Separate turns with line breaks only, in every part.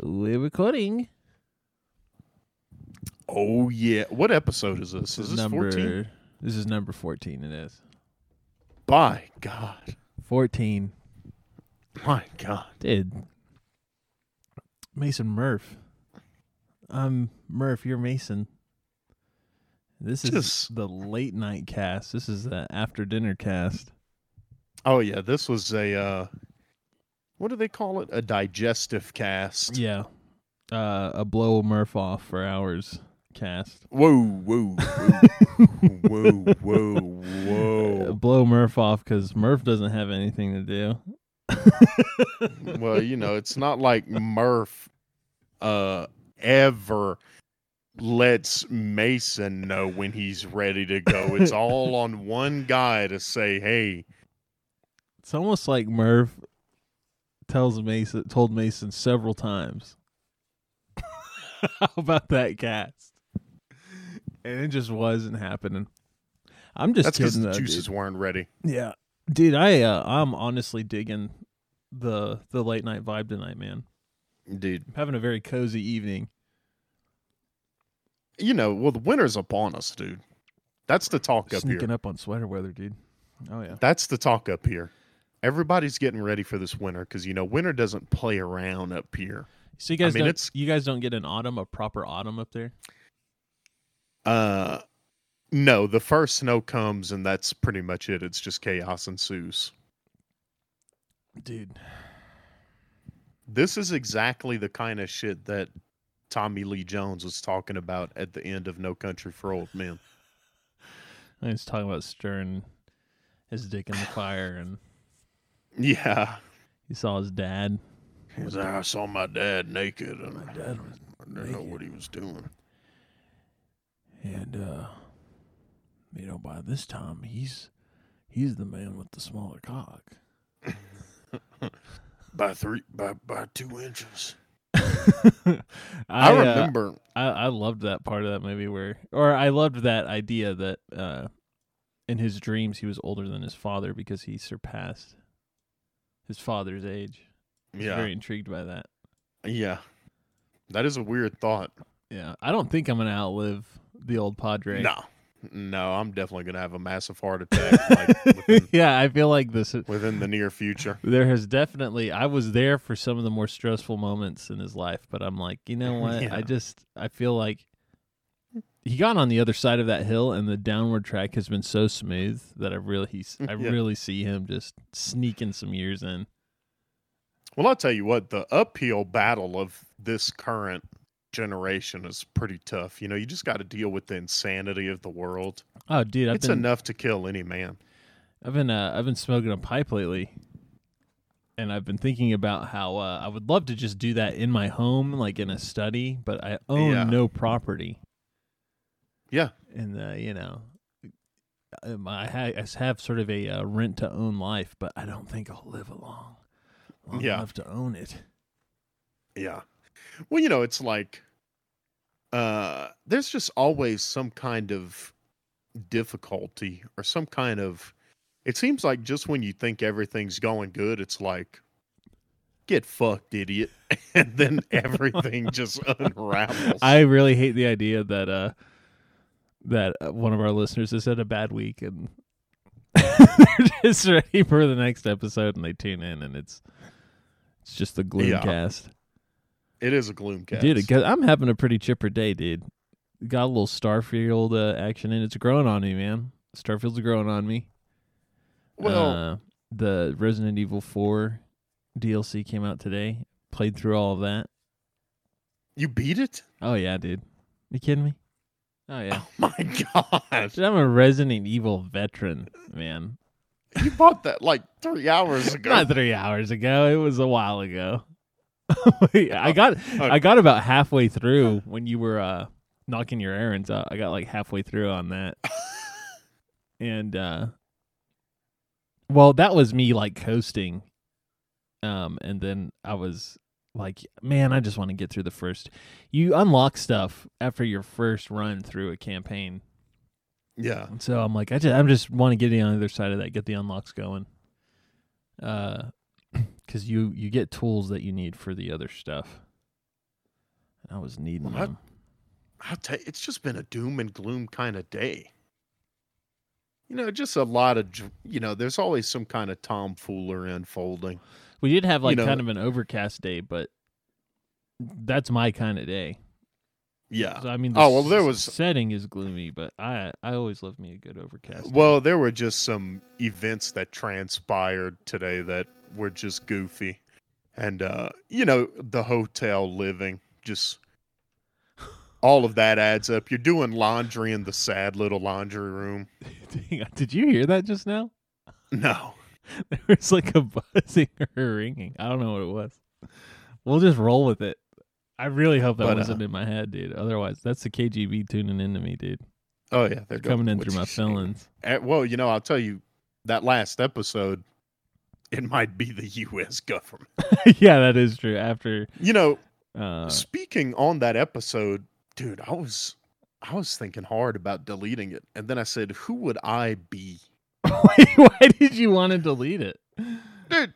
We're recording.
Oh yeah. What episode is this? Is this
number,
14?
This is number 14. It is.
By God.
14.
My God.
Dude. Mason Murph. I'm Murph. You're Mason. This is
Just-
the late night cast. This is the after dinner cast.
Oh yeah, this was a uh what do they call it? A digestive cast.
Yeah. Uh, a blow Murph off for hours cast.
Whoa, whoa, whoa. whoa, whoa,
Uh,
whoa.
blow Murph off because Murph doesn't have anything to do.
Well, you know, it's not like Murph uh ever lets Mason know when he's ready to go. It's all on one guy to say, "Hey,
It's almost like Murph tells Mason told Mason several times. How about that cast? And it just wasn't happening. I'm just
that's because
kidding.
the
though,
juices
dude.
weren't ready."
Yeah, dude. I uh, I'm honestly digging the the late night vibe tonight, man.
Dude,
I'm having a very cozy evening.
you know, well, the winter's upon us, dude. That's the talk up here.
Sneaking up on sweater weather, dude. Oh yeah.
That's the talk up here. Everybody's getting ready for this winter because you know winter doesn't play around up here.
So you guys
mean,
don't
it's-
you guys don't get an autumn, a proper autumn up there?
Uh, no, the first snow comes and that's pretty much it. It's just chaos ensues.
Dude.
This is exactly the kind of shit that Tommy Lee Jones was talking about at the end of No Country for Old Men.
He's talking about stirring his dick in the fire and
Yeah,
he saw his dad.
he was like, I saw my dad naked and
My dad was
I didn't know what he was doing.
and uh you know, by this time he's he's the man with the smaller cock.
By three, by by two inches.
I,
I,
uh,
remember.
I, I loved that part of that movie where, or I loved that idea that uh, in his dreams he was older than his father because he surpassed his father's age. I was
yeah,
very intrigued by that.
yeah. That is a weird thought.
Yeah, I don't think I'm gonna outlive the old Padre.
No, no, I'm definitely gonna have a massive heart attack like within,
yeah, I feel like this.
within the near future.
There has definitely. I was there for some of the more stressful moments in his life, but I'm like, you know what?
Yeah.
I just I feel like he got on the other side of that hill, and the downward track has been so smooth that I really he's I
Yeah.
really see him just sneaking some years in.
Well, I'll tell you what, the uphill battle of this current generation is pretty tough. You know, you just got to deal with the insanity of the world.
Oh, dude, I've
it's
been
enough to kill any man.
I've been uh, I've been smoking a pipe lately, and I've been thinking about how uh, I would love to just do that in my home, like in a study, but I own
Yeah.
no property,
Yeah,
and uh, you know, um, I, ha- I have sort of a uh, rent to own life, but I don't think I'll live long, long
Yeah.
enough to own it.
yeah. Well, you know, it's like uh there's just always some kind of difficulty or some kind of it seems like just when you think everything's going good, it's like get fucked, idiot. and then everything just unravels.
I really hate the idea that uh that uh, one of our listeners has had a bad week and they're just ready for the next episode and they tune in and it's it's just the gloom
Yeah.
cast.
it is a gloom cast.
Dude, I'm having a pretty chipper day, dude. Got a little Starfield uh, action and It's growing on me, man. Starfield's growing on me.
well,
uh, the Resident Evil 4 DLC came out today. Played through all of that.
you beat it?
Oh yeah, dude. You kidding me? Oh yeah.
Oh my gosh.
Dude, I'm a Resident Evil veteran, man.
You bought that like three hours ago.
Not three hours ago. It was a while ago. I got
Oh.
I got about halfway through when you were uh, knocking your errands out. I got like halfway through on that, and uh, well, that was me like coasting. Um, and then I was like, man, I just want to get through the first. You unlock stuff after your first run through a campaign.
yeah.
And so I'm like, I just, I just want to get on the other side of that, get the unlocks going. Uh, because you you get tools that you need for the other stuff. I was needing
What?
them.
I'll tell you, it's just been a doom and gloom kind of day. You know, just a lot of, you know, there's always some kind of tomfoolery unfolding.
We did have
You
like
know-
kind of an overcast day, but that's my kind of day.
Yeah.
So, I mean, the
Oh, well, there was-
setting is gloomy, but I I always love me a good overcast. day.
Well, there were just some events that transpired today that were just goofy. And, uh, you know, the hotel living, just all of that adds up. You're doing laundry in the sad little laundry room.
Did you hear that just now?
No.
There was like a buzzing or a ringing. I don't know what it was. We'll just roll with it. I really hope that
But, uh,
wasn't in my head, dude. Otherwise, that's the KGB tuning into me, dude.
Oh, yeah. They're
They're coming in through my feelings.
Eh, Well, you know, I'll tell you that last episode, it might be the U.S. government.
yeah, that is true. After
You know,
uh,
speaking on that episode, dude, I was I was thinking hard about deleting it, and then I said, "Who would I be,
why did you want to delete it?
dude?"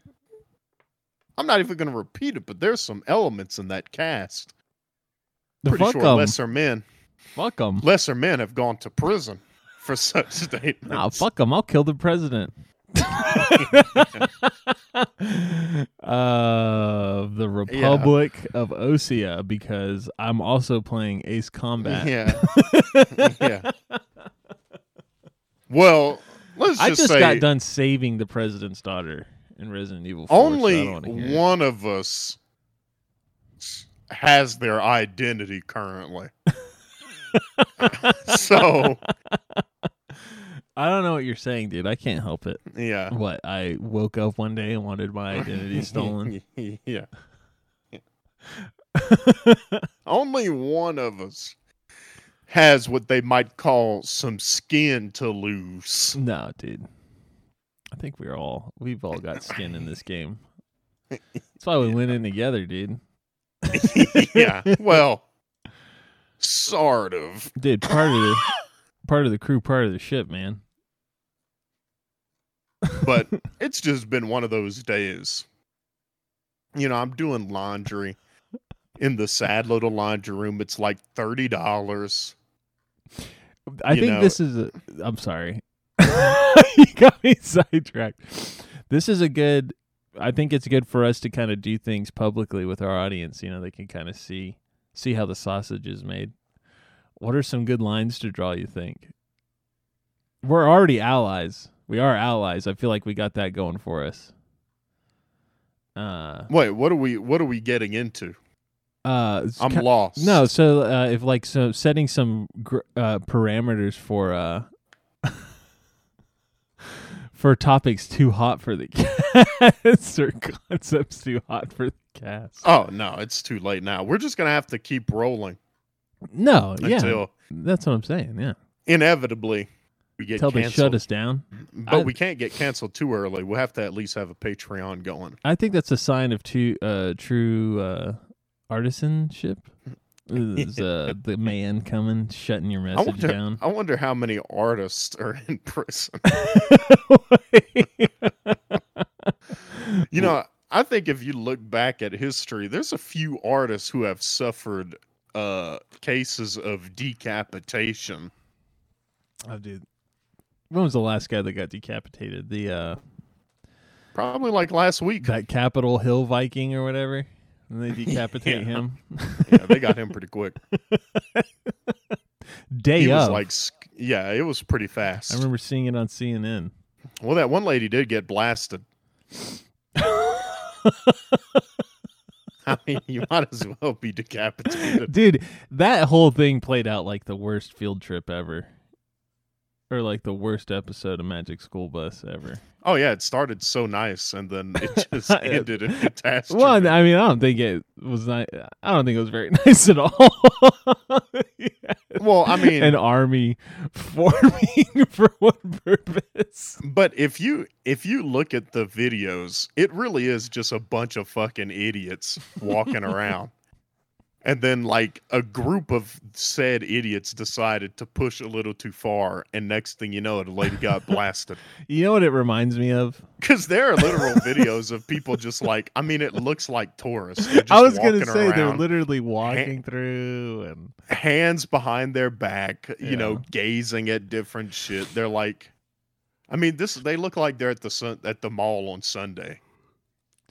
I'm not even going to repeat it, but there's some elements in that cast.
The
Pretty
fuck
sure
'em.
lesser men,
Fuck them.
lesser men have gone to prison for such statements.
Nah, fuck them. I'll kill the president. of the Republic of Osea because I'm also playing Ace Combat.
Yeah, yeah. Well, let's
I just got done saving the president's daughter in Resident Evil 4.
only
it.
one of us has their identity currently. so
I don't know what you're saying, dude. I can't help it.
yeah,
What? I woke up one day and wanted my identity stolen.
yeah. Only one of us has what they might call some skin to lose.
no, dude. I think we're all we've all got skin in this game. That's why we went in together, dude.
yeah. Well, sort of.
Dude, part of the part of the crew, part of the ship, man.
But it's just been one of those days. You know, I'm doing laundry in the sad little laundry room. It's like thirty dollars.
I
You
think
know-
this is a I'm sorry. you got me sidetracked. This is a good I think it's good for us to kind of do things publicly with our audience. You know, they can kind of see see how the sausage is made. What are some good lines to draw, you think? We're already allies. We are allies. I feel like we got that going for us. Uh
Wait, what are we? What are we getting into?
Uh
I'm lost.
No, so uh, if like so setting some gr- uh, parameters for uh for topics too hot for the cast or concepts too hot for the cast.
Oh no, it's too late now. We're just gonna have to keep rolling
No, yeah, that's what I'm saying. Yeah,
inevitably we get
until they shut us down.
But
I-
we can't get canceled too early. We'll have to at least have a Patreon going.
I think that's a sign of true uh, true uh, artisanship. Is uh, the man coming, shutting your
I
message
wonder,
down.
I wonder how many artists are in prison. You know, I think if you look back at history, there's a few artists who have suffered uh, cases of decapitation.
Oh, dude. When was the last guy that got decapitated? The uh
Probably like last week.
that Capitol Hill Viking or whatever. And they decapitate
Yeah.
him.
Yeah, they got him pretty quick.
Day
He was like, yeah, it was pretty fast.
I remember seeing it on CNN.
Well, that one lady did get blasted. I mean, you might as well be decapitated.
Dude, that whole thing played out like the worst field trip ever. Or like the worst episode of Magic School Bus ever.
Oh yeah, it started so nice, and then it just ended in catastrophe.
Well, I mean, I don't think it was not. I don't think it was very nice at all.
Well, I mean,
an army forming for what purpose?
but if you if you look at the videos, it really is just a bunch of fucking idiots walking around. And then like a group of said idiots decided to push a little too far and next thing you know the lady got blasted.
You know what it reminds me of?
because there are literal videos of people just like i mean it looks like tourists.
I was gonna say they're literally walking through and
hands behind their back you know gazing at different shit. They're like i mean this they look like they're at the sun at the mall on sunday.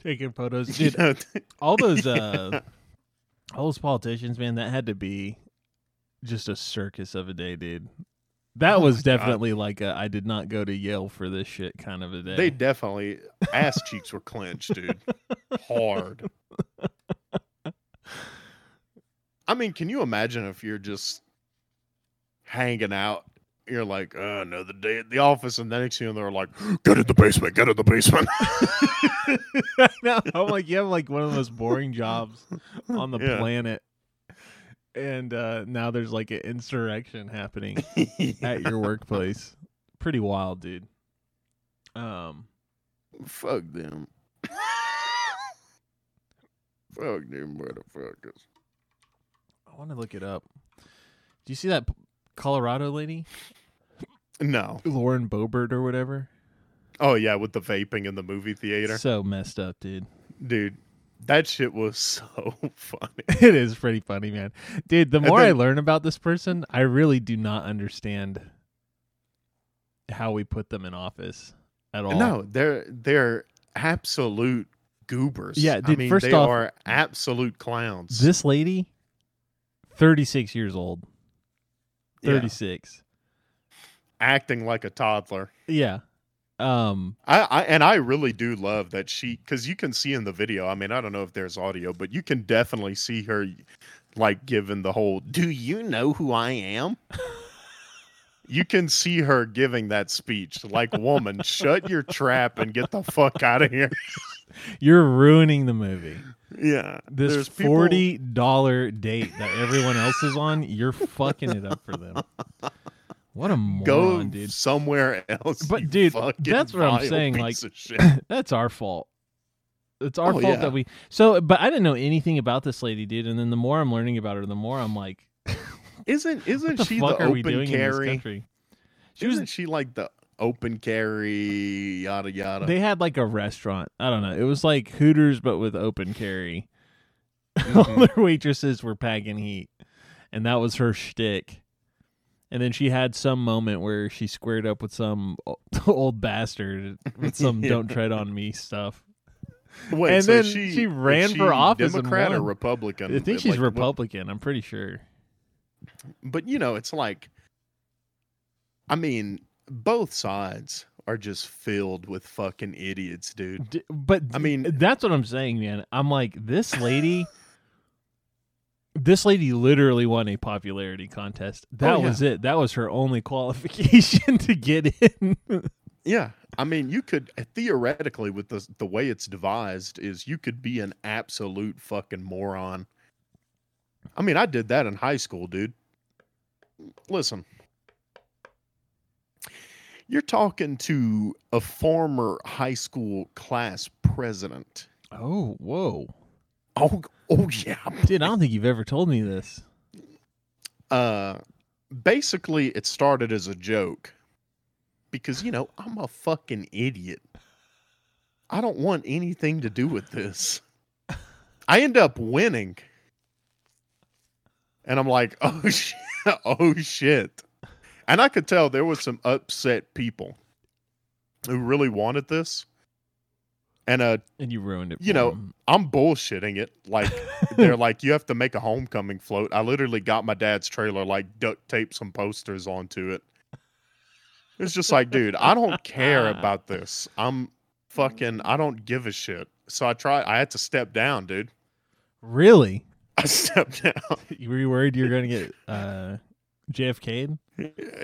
Taking photos. Dude, all those uh those politicians, man, that had to be just a circus of a day, dude. That
Oh
was
God.
definitely like a I did not go to Yale for this shit kind of a day.
they definitely ass cheeks were clenched dude hard I mean, can you imagine if you're just hanging out? You're like, oh, another day at the office, and the next thing you know, they're like, get in the basement, get in the basement.
I'm like, you have like one of the most boring jobs on the
Yeah.
planet. And uh now there's like an insurrection happening at your workplace. Pretty wild, dude. Um
Fuck them. Fuck them motherfuckers.
I want to look it up. Do you see that Colorado lady,
No.
Lauren Boebert or whatever?
Oh yeah, with the vaping in the movie theater,
So messed up, dude.
dude. That shit was so funny.
It is pretty funny, man. Dude, the more I learn about this person, I really do not understand how we put them in office at all.
No, they're they're absolute goobers.
Yeah,
I
dude,
mean,
first
they
off-
are absolute clowns.
This lady, 36 years old.
Yeah,
36.
acting like a toddler.
Yeah. Um
I, I and I really do love that she because you can see in the video. I mean, I don't know if there's audio, but you can definitely see her like giving the whole "Do you know who I am?" you can see her giving that speech. Like, woman, shut your trap and get the fuck out of here.
you're ruining the movie.
Yeah,
This forty dollar date that everyone else is on, you're fucking it up for them. What a moron,
go
dude.
somewhere else.
But, dude, that's what I'm saying, like. That's our fault. It's our
Oh,
fault
yeah.
that we so but I didn't know anything about this lady, dude, and then the more I'm learning about her, the more I'm like
isn't isn't
the
she the open
doing in this
carry?
She
Isn't
was
she like the open carry yada yada?
they had like a restaurant. I don't know. It was like Hooters but with open carry. All
Mhm.
their waitresses were packing heat. And that was her shtick. And then she had some moment where she squared up with some old bastard with some
Yeah.
"Don't tread on me" stuff.
Wait,
And
so
then
she,
she ran
she
for office
Democrat or. Republican?
I think she's
Like, what-
Republican. I'm pretty sure.
But you know, it's like, I mean, both sides are just filled with fucking idiots, dude.
D- but
I mean-
that's what I'm saying, man. I'm like this lady. this lady literally won a popularity contest. That
Oh, yeah.
was it. That was her only qualification to get in.
Yeah, I mean, you could uh, theoretically, with the the way it's devised, is you could be an absolute fucking moron. I mean, I did that in high school, dude. Listen, you're talking to a former high school class president.
oh, whoa,
Oh, oh yeah.
dude! I don't think you've ever told me this.
Uh, basically, it started as a joke because you know I'm a fucking idiot. I don't want anything to do with this. I end up winning, and I'm like, oh shit, oh shit, and I could tell there was some upset people who really wanted this, and uh,
And you ruined it.
You
know,
know,
'em.
I'm bullshitting it. Like they're like, you have to make a homecoming float. I literally got my dad's trailer, like duct tape some posters onto it. It's just like, dude, I don't care about this. I'm fucking, I don't give a shit. So I tried. I had to step down, dude.
really?
I stepped down,
You were you worried you were going to get uh, JFK'd?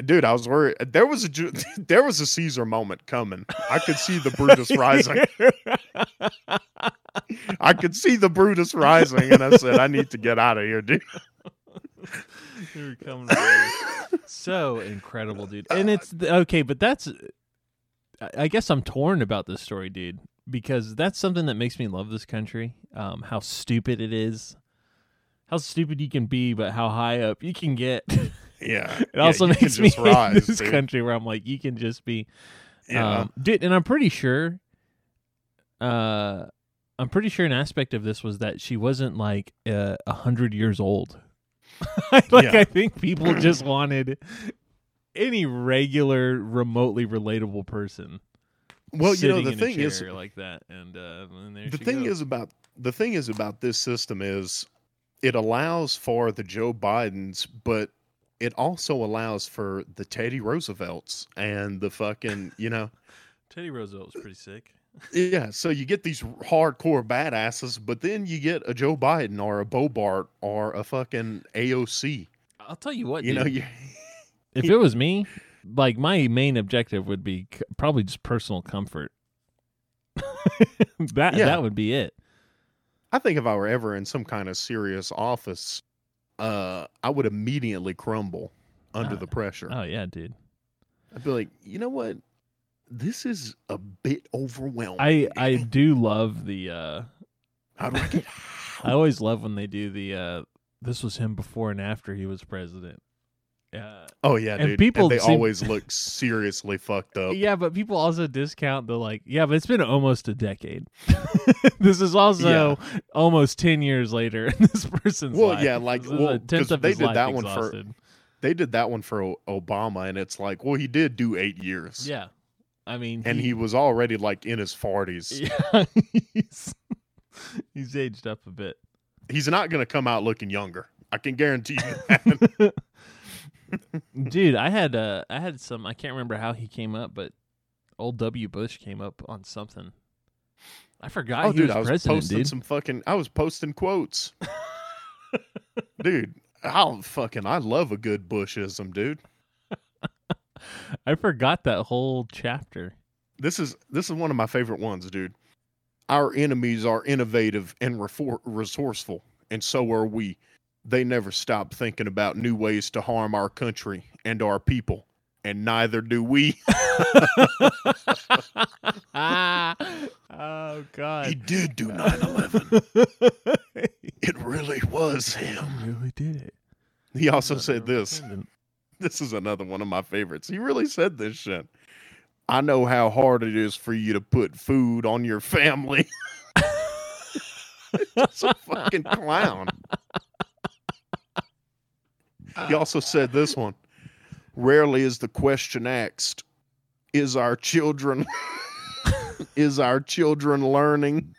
Dude. I was worried. There was a there was a Caesar moment coming. I could see the Brutus rising. I could see the Brutus rising, and I said, I need to get out of here, dude.
You were coming so incredible, dude. And it's okay, but that's. I- I guess I'm torn about this story, dude, because that's something that makes me love this country. Um, how stupid it is, how stupid you can be, but how high up you can get.
Yeah.
It
Yeah,
also makes me
rise,
hate this
dude.
country where I'm like, you can just be,
Yeah.
um, dude. And I'm pretty sure, uh, I'm pretty sure an aspect of this was that she wasn't like uh, a hundred years old. like
Yeah.
I think people just wanted any regular, remotely relatable person.
well, you know, the
in
thing is,
like that, and, uh, and
the thing
goes.
is about the thing is about this system is it allows for the Joe Bidens, but it also allows for the Teddy Roosevelts and the fucking, you know,
Teddy Roosevelt was pretty sick.
yeah. So you get these hardcore badasses, but then you get a Joe Biden or a Boebert or a fucking AOC.
I'll tell you what,
You know, you
if it was me, like my main objective would be probably just personal comfort. that
Yeah.
that would be it.
I think if I were ever in some kind of serious office, uh, I would immediately crumble under
Uh,
the pressure.
Oh yeah, dude.
I'd be like, you know what? This is a bit overwhelming.
I I do love the. uh
How do I get?
I always love when they do the. uh This was him before and after he was president. Uh,
oh yeah,
And
dude.
people
they
seem-
always look seriously fucked up.
yeah, but people also discount the like. Yeah, but it's been almost a decade. this is also almost ten years later in this person's
Well,
life.
yeah, like, well,
a tenth
'cause
of
they
his
did
life
that one for- They did that one for Obama, and it's like, well, he did do eight years,
Yeah, I mean,
and he was already like in his forties.
Yeah, he's, he's aged up a bit.
He's not going to come out looking younger. I can guarantee you that.
Dude, I had uh I had some I can't remember how he came up, but old W. Bush came up on something. I forgot
oh,
he
dude,
was
I was posting
dude.
some fucking. I was posting quotes, dude. I'll fucking. I love a good Bushism, dude.
I forgot that whole chapter.
This is this is one of my favorite ones, dude. Our enemies are innovative and refor- resourceful, and so are we. They never stop thinking about new ways to harm our country and our people, and neither do we.
oh God.
he did do 9/11. It really was him.
really did it.
He also said this. This is another one of my favorites. He really said this shit. I know how hard it is for you to put food on your family. Just a fucking clown. He also said this one. Rarely is the question asked, is our children is our children learning?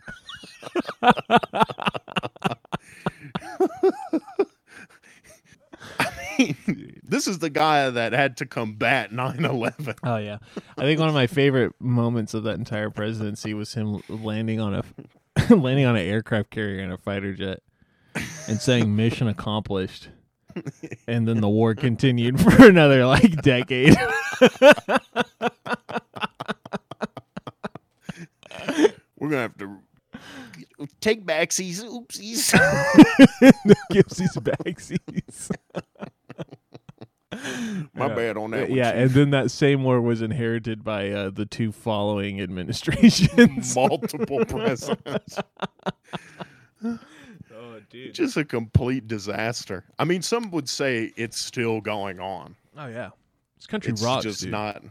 This is the guy that had to combat 9/11.
Oh yeah, I think one of my favorite moments of that entire presidency was him landing on a landing on an aircraft carrier and a fighter jet and saying "mission accomplished," and then the war continued for another like decade.
We're gonna have to take backsies. Oopsies.
Gives these backseats.
My bad on that
yeah, and then that same war was inherited by uh, the two following administrations.
multiple presidents.
Dude.
Just a complete disaster. I mean, some would say it's still going on.
Oh yeah, this country
It's
rocks,
just
dude.
not.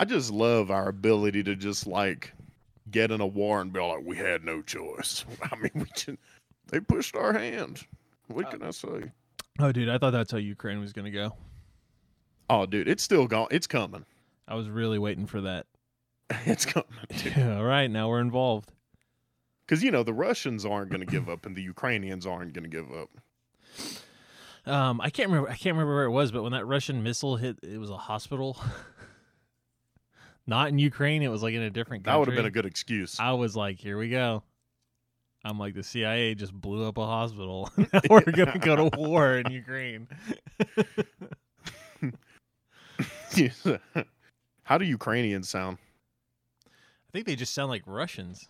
I just love our ability to just like get in a war and be like, we had no choice. I mean, we just, they pushed our hand. What uh, can I say?
Oh, dude, I thought that's how Ukraine was gonna go.
Oh, dude, it's still going. It's coming.
I was really waiting for that.
It's coming.
Yeah, all right, now we're involved.
Because you know the Russians aren't going to give up, and the Ukrainians aren't going to give up.
Um, I can't remember. I can't remember where it was, but when that Russian missile hit, it was a hospital. Not in Ukraine. It was like in a different country.
That would have been a good excuse.
I was like, here we go. I'm like, the CIA just blew up a hospital. we're gonna go to war in Ukraine.
How do Ukrainians sound?
I think they just sound like Russians.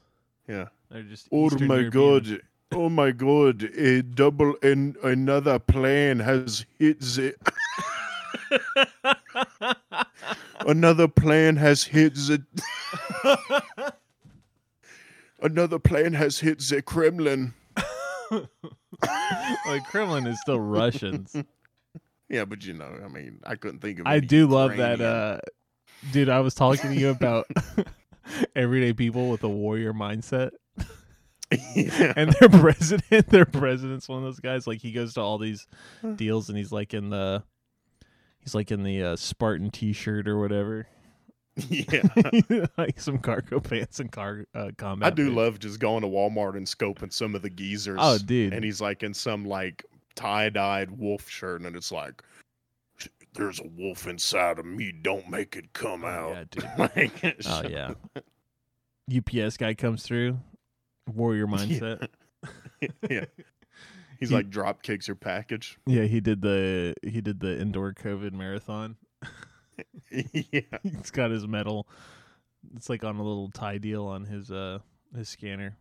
Yeah.
They're just.
Oh
Eastern
my
European.
god! Oh my god! A double and another plane has hit the. another plane has hit the. another plane has hit the Kremlin.
like Kremlin is still Russians.
Yeah, but you know, I mean, I couldn't think of.
I do love that, uh, dude. I was talking to you about everyday people with a warrior mindset,
yeah.
and their president, their president's one of those guys. Like he goes to all these deals, and he's like in the, he's like in the uh, Spartan T-shirt or whatever,
yeah.
like some cargo pants and car uh, combat.
I do love just going to Walmart and scoping some of the geezers.
Oh, dude.
And he's like in some like tie dyed wolf shirt, and it's like, "There's a wolf inside of me. Don't make it come
Oh,
out."
yeah, dude.
like,
Oh yeah. UPS guy comes through, warrior mindset.
yeah. He's
He-
like drop kicks your package.
Yeah, he did the he did the indoor COVID marathon.
yeah.
He's got his medal. It's like on a little tie deal on his uh his scanner.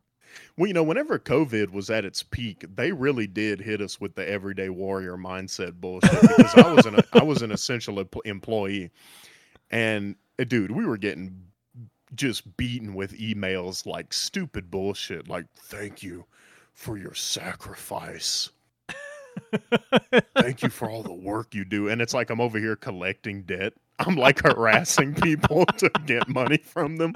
Well, you know, whenever COVID was at its peak, they really did hit us with the everyday warrior mindset bullshit. Because I was an I was an essential employee, and uh, dude, we were getting just beaten with emails like stupid bullshit, like "Thank you for your sacrifice." Thank you for all the work you do. And it's like I'm over here collecting debt. I'm like harassing people to get money from them.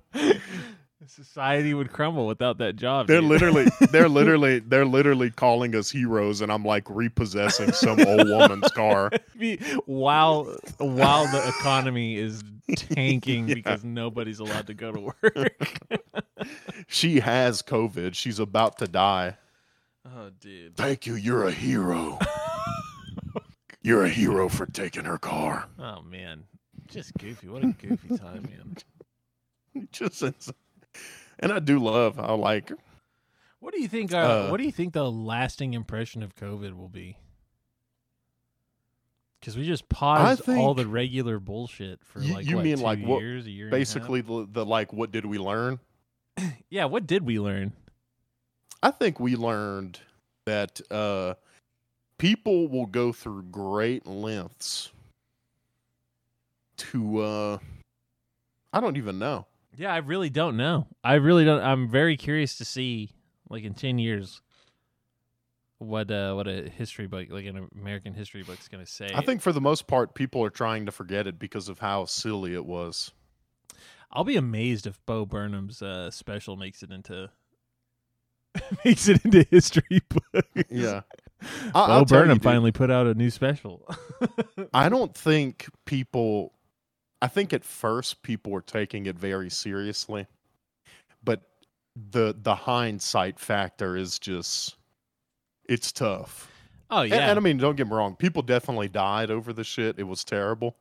Society would crumble without that job.
They're
dude.
literally, they're literally, they're literally calling us heroes, and I'm like repossessing some old woman's car.
While while the economy is tanking
Yeah.
because nobody's allowed to go to work.
She has COVID. She's about to die.
oh, dude.
Thank you. You're a hero. You're a hero for taking her car.
Oh man, just goofy. What a goofy time, man.
Just, ins- and I do love how like
What do you think? Uh,
Uh,
what do you think the lasting impression of COVID will be? Because we just paused all the regular bullshit for
You-
like
you
what,
mean
two
like what-
years, a year, and a half?
basically the, the like what did we learn?
Yeah, what did we learn?
I think we learned that uh, people will go through great lengths to uh, I don't even know.
Yeah, I really don't know. I really don't. I'm very curious to see, like in ten years, what uh what a history book, like an American history book's gonna say.
I think for the most part, people are trying to forget it because of how silly it was.
I'll be amazed if Bo Burnham's uh, special makes it into makes it into history books.
Yeah, I-
Bo
I'll tell you,
Burnham finally put out a new special.
I don't think people. I think at first people were taking it very seriously, but the the hindsight factor is just it's tough.
oh yeah,
And, I mean, don't get me wrong. People definitely died over the shit. It was terrible.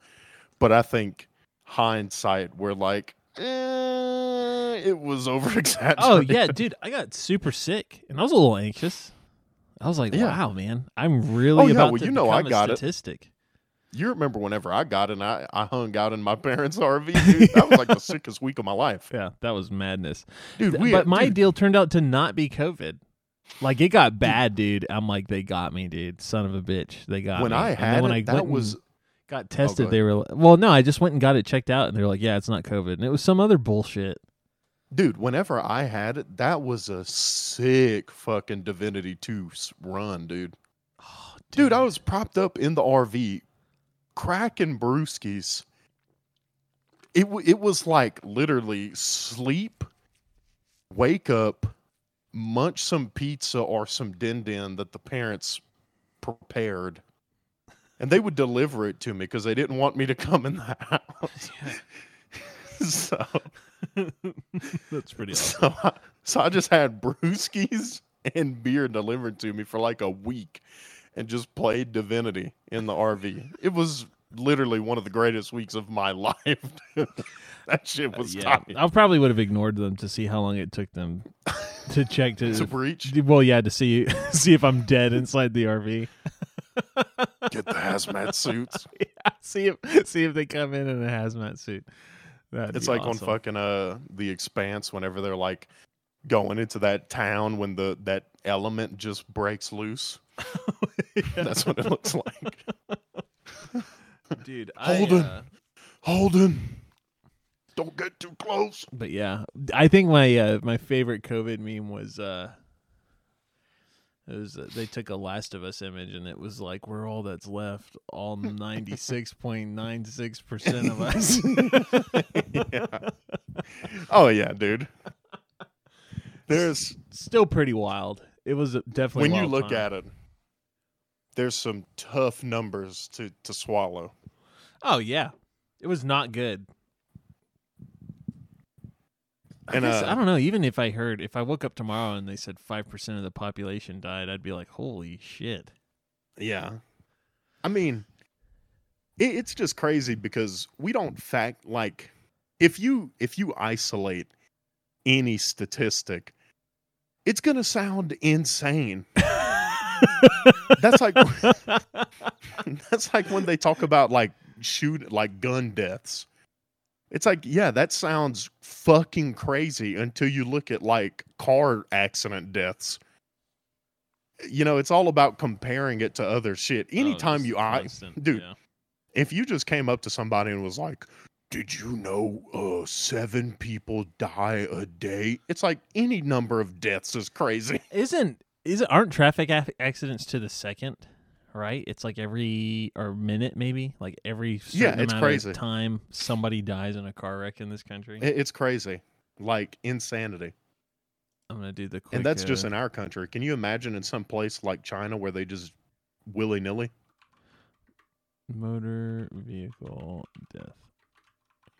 But I think hindsight, we're like, eh, it was over exaggerated.
oh yeah, dude, I got super sick and I was a little anxious. I was like,
Yeah.
wow, man, I'm really
Oh, yeah,
about
well,
to
you know I
become a
got it. You remember whenever I got it and I, I hung out in my parents' RV, dude? That was like the sickest week of my life.
Yeah, that was madness.
Dude, we,
but my
dude,
deal turned out to not be COVID. Like it got bad, dude. I'm like, they got me, dude. Son of a bitch, they got me.
when
me.
I had
when
it,
I
that was
got oh, tested.
ahead.
they were li- well, no, I just went and got it checked out, and they were like, yeah, it's not COVID, and it was some other bullshit.
dude. Whenever I had it, that was a sick fucking Divinity Two run, dude.
Oh,
Dude, I was propped up in the RV, cracking brewskis. It w- it was like literally sleep, wake up, munch some pizza or some din din that the parents prepared, and they would deliver it to me because they didn't want me to come in the house. so,
That's pretty awesome.
so I, so I just had brewskis and beer delivered to me for like a week and just played Divinity in the RV. It was literally one of the greatest weeks of my life. that shit was
yeah,
tight.
I probably would have ignored them to see how long it took them to check to.
To breach,
well, yeah, to see see if I'm dead inside the RV.
get the hazmat suits.
yeah, see if see if they come in in a hazmat suit. That'd
It's like on fucking uh the expanse whenever they're like going into that town when the that element just breaks loose. That's what it looks like.
dude. I,
Holden.
uh,
Holden, don't get too close.
but yeah, I think my uh, my favorite COVID meme was uh, It was uh, they took a Last of Us image and it was like we're all that's left, all ninety six point nine six percent of us.
yeah. Oh yeah, dude. There's
Still pretty wild. It was definitely
when you look
time.
at it, there's some tough numbers to to swallow.
Oh yeah, it was not good. I,
And,
guess-
uh,
I don't know. Even if I heard, if I woke up tomorrow and they said five percent of the population died, I'd be like, "Holy shit!"
Yeah. I mean, it, it's just crazy because we don't fact like if you if you isolate any statistic, it's gonna sound insane. That's like that's like when they talk about like shoot like gun deaths. It's like, yeah, that sounds fucking crazy until you look at like car accident deaths. You know, it's all about comparing it to other shit. Anytime
Oh,
you I dude,
yeah.
if you just came up to somebody and was like, "Did you know uh seven people die a day?" It's like any number of deaths is crazy.
isn't is it aren't traffic ac- accidents to the second? Right, it's like every or minute maybe, like every
Yeah, it's
amount
crazy.
of time somebody dies in a car wreck in this country.
It- It's crazy. Like insanity.
I'm gonna do the quick,
and that's just
uh,
in our country. Can you imagine in some place like China where they just willy nilly?
motor vehicle death.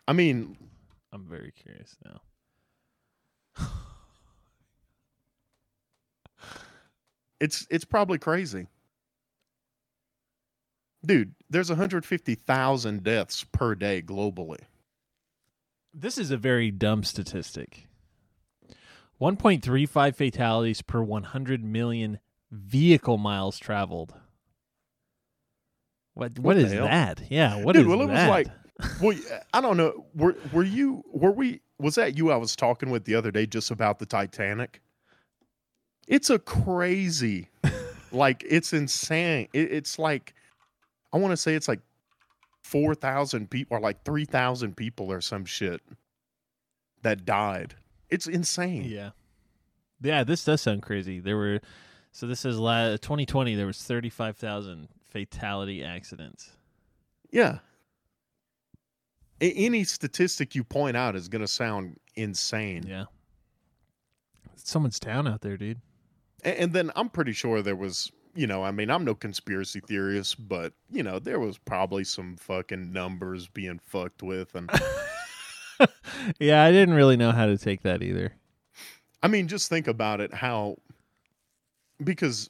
I mean,
I'm very curious now.
it's it's probably crazy. Dude, there's 150,000 deaths per day globally.
This is a very dumb statistic. 1.35 fatalities per 100 million vehicle miles traveled. What what
the
is that? Yeah, what
Dude,
is
well, it was like- Well, I don't know. Were were you were we was that you I was talking with the other day just about the Titanic? It's a crazy like it's insane. It, it's like I want to say it's like 4,000 people or like 3,000 people or some shit that died. It's insane.
yeah. Yeah, this does sound crazy. There were so this is la- 2020 there was 35,000 fatality accidents.
Yeah. A- Any statistic you point out is going to sound insane.
Yeah. Someone's town out there, dude.
And then I'm pretty sure there was, you know, I mean, I'm no conspiracy theorist, but, you know, there was probably some fucking numbers being fucked with. And
yeah, I didn't really know how to take that either.
I mean, just think about it how, because,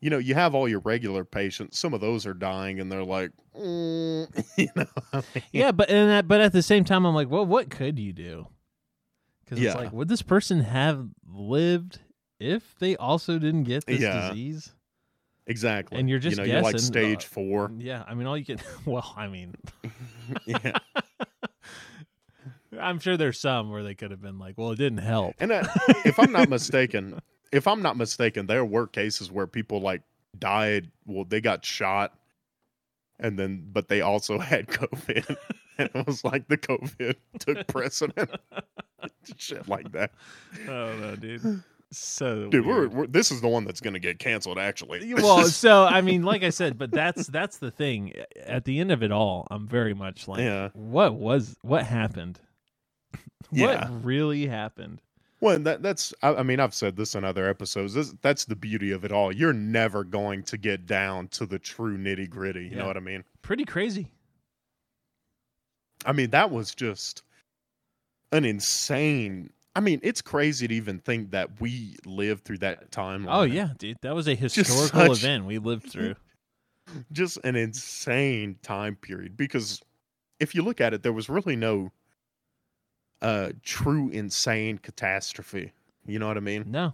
you know, you have all your regular patients, some of those are dying and they're like, mm, you know, I mean,
yeah, but and that, but at the same time, I'm like, well, what could you do? Because
Yeah.
it's like, would this person have lived if they also didn't get this
Yeah.
disease?
exactly.
And you're just
you know, you're like stage
uh,
four.
Yeah, I mean, all you can. Well, I mean,
yeah.
I'm sure there's some where they could have been like, well, it didn't help.
And uh, if I'm not mistaken, if I'm not mistaken, there were cases where people like died. Well, they got shot, and then but they also had COVID, and it was like the COVID took precedent. Shit like that,
Oh no, dude. So
dude. We're, we're this is the one that's gonna get canceled. Actually,
well, so I mean, like I said, but that's that's the thing. At the end of it all, I'm very much like,
Yeah.
what was what happened?
Yeah.
What really happened?
well, and that that's. I, I mean, I've said this in other episodes. This, that's the beauty of it all. You're never going to get down to the true nitty gritty. You
Yeah.
know what I mean?
Pretty crazy.
I mean, that was just an insane. I mean, it's crazy to even think that we lived through that time.
Oh yeah, dude, that was a historical
such-
event we lived through.
just an insane time period. Because if you look at it, there was really no uh true insane catastrophe. You know what I mean?
No,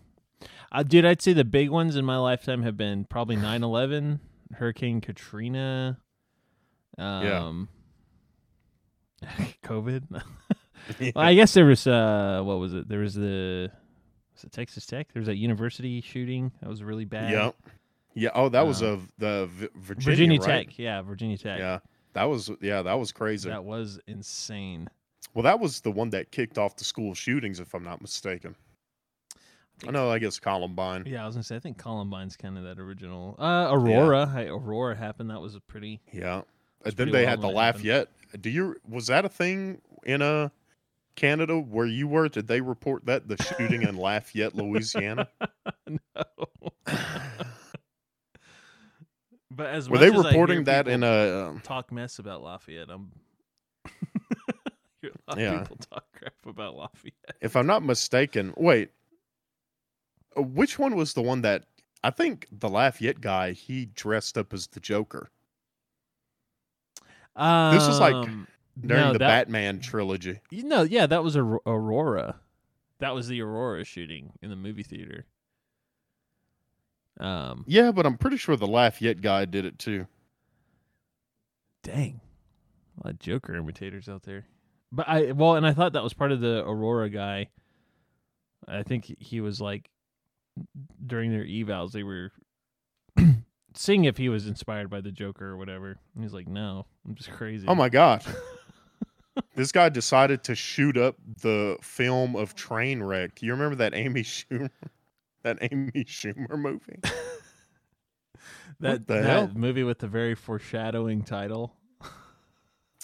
uh, dude, I'd say the big ones in my lifetime have been probably 9/11, Hurricane Katrina, um, COVID. Well, I guess there was uh, what was it? There was the was it Texas Tech? There was that university shooting that was really bad.
Yeah. Yeah. Oh, that was
Uh,
of the V- Virginia,
Virginia,
right?
Tech. Yeah, Virginia Tech.
Yeah. That was yeah, that was crazy.
That was insane.
well, that was the one that kicked off the school shootings, if I'm not mistaken.
I
I know. I guess Columbine.
Yeah, I was gonna say I think Columbine's kind of that original. Uh, Aurora, hi- Aurora happened. That was a pretty.
Yeah. And then they had the
when it happened.
Lafayette. Do you was that a thing in uh Canada where you were? Did they report that the shooting in Lafayette, Louisiana?
no. but as
Were they
as I hear
reporting that in a? Um,
talk mess about Lafayette? I'm. hear a lot
Yeah.
of people talk crap about Lafayette.
if I'm not mistaken, wait. uh, Which one was the one that I think the Lafayette guy he dressed up as the Joker This is like
Um,
during
no,
the
that,
Batman trilogy?
You know, yeah, that was Aur- Aurora. That was the Aurora shooting in the movie theater. Um,
Yeah, but I'm pretty sure the Lafayette guy did it too.
dang, a lot of Joker imitators out there. But I well, and I thought that was part of the Aurora guy. I think he was like during their evals, they were seeing if he was inspired by the Joker or whatever. And he's like, "No, I'm just crazy."
Oh my god. this guy decided to shoot up the film of Trainwreck. You remember that Amy Schumer that Amy Schumer movie?
that
the
that
hell?
movie with the very foreshadowing title.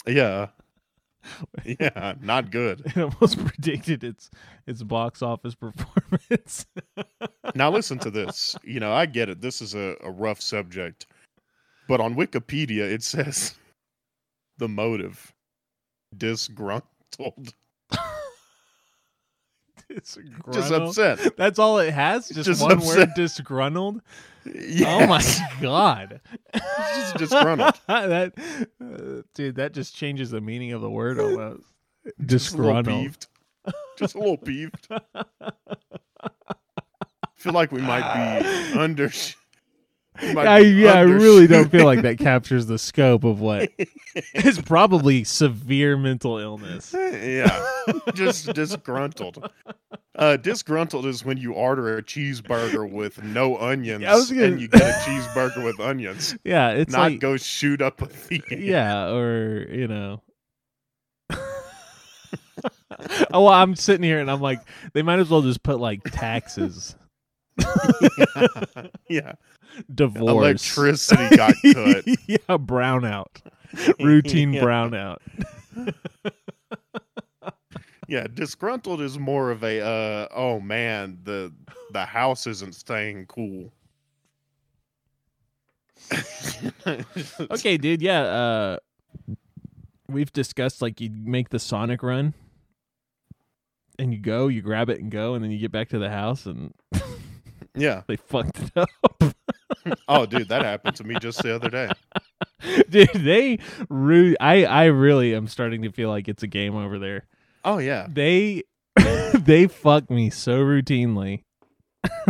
Yeah. Yeah, not good.
It almost predicted its its box office performance.
Now listen to this. You know, I get it. This is a, a rough subject. But on Wikipedia it says the motive disgruntled. Just upset.
That's all it has. Just,
Just
one word. Disgruntled.
Yes.
Oh my god.
Just disgruntled.
that uh, dude. That just changes the meaning of the word almost.
Just a little
Disgruntled.
Just a little peeved. feel like we might be under.
I, yeah, I really don't feel like that captures the scope of what is probably severe mental illness.
yeah, just disgruntled. Uh, disgruntled is when you order a cheeseburger with no onions,
gonna-
and you get a cheeseburger with onions.
Yeah, it's
not
like
go shoot up a theater.
yeah, or you know. oh, well, I'm sitting here and I'm like, they might as well just put like taxes,
yeah.
divorce,
Electricity got cut.
yeah, brownout, routine
Yeah.
brownout.
Yeah, disgruntled is more of a uh oh man, the the house isn't staying cool.
Okay, dude. Yeah, uh, we've discussed like you make the Sonic run, and you go, you grab it and go, and then you get back to the house and
Yeah.
they fucked it up.
Oh dude, that happened to me just the other day.
Dude, they rude. I I really am starting to feel like it's a game over there.
Oh yeah.
They they fuck me so routinely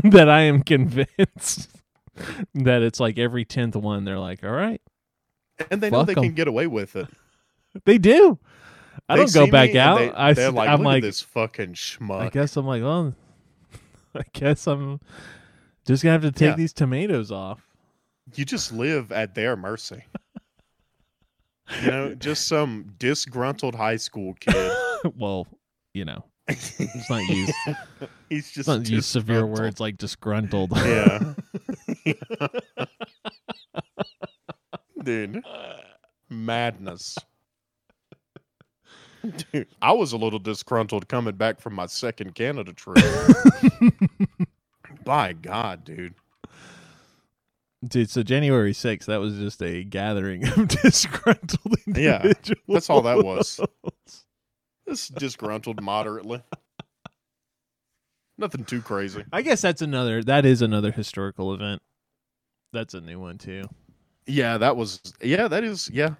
that I am convinced that it's like every tenth one. They're like, all right,
And they know they
'em.
can get away with it.
they do. I
They
don't go back out.
They,
I,
they're like,
I'm like,
this fucking schmuck.
I guess I'm like, well, I guess I'm just gonna have to take
Yeah.
these tomatoes off.
You just live at their mercy. You know, just some disgruntled high school kid.
well, you know, let's not use
He's just
not use severe words like disgruntled.
Yeah. Dude, madness. Dude, I was a little disgruntled coming back from my second Canada trip. By God, dude.
Dude, so January 6th, that was just a gathering of disgruntled
Yeah,
individuals.
that's all that was. This disgruntled moderately. Nothing too crazy.
I guess that's another, that is another historical event. That's a new one, too.
Yeah, that was. Yeah, that is. Yeah,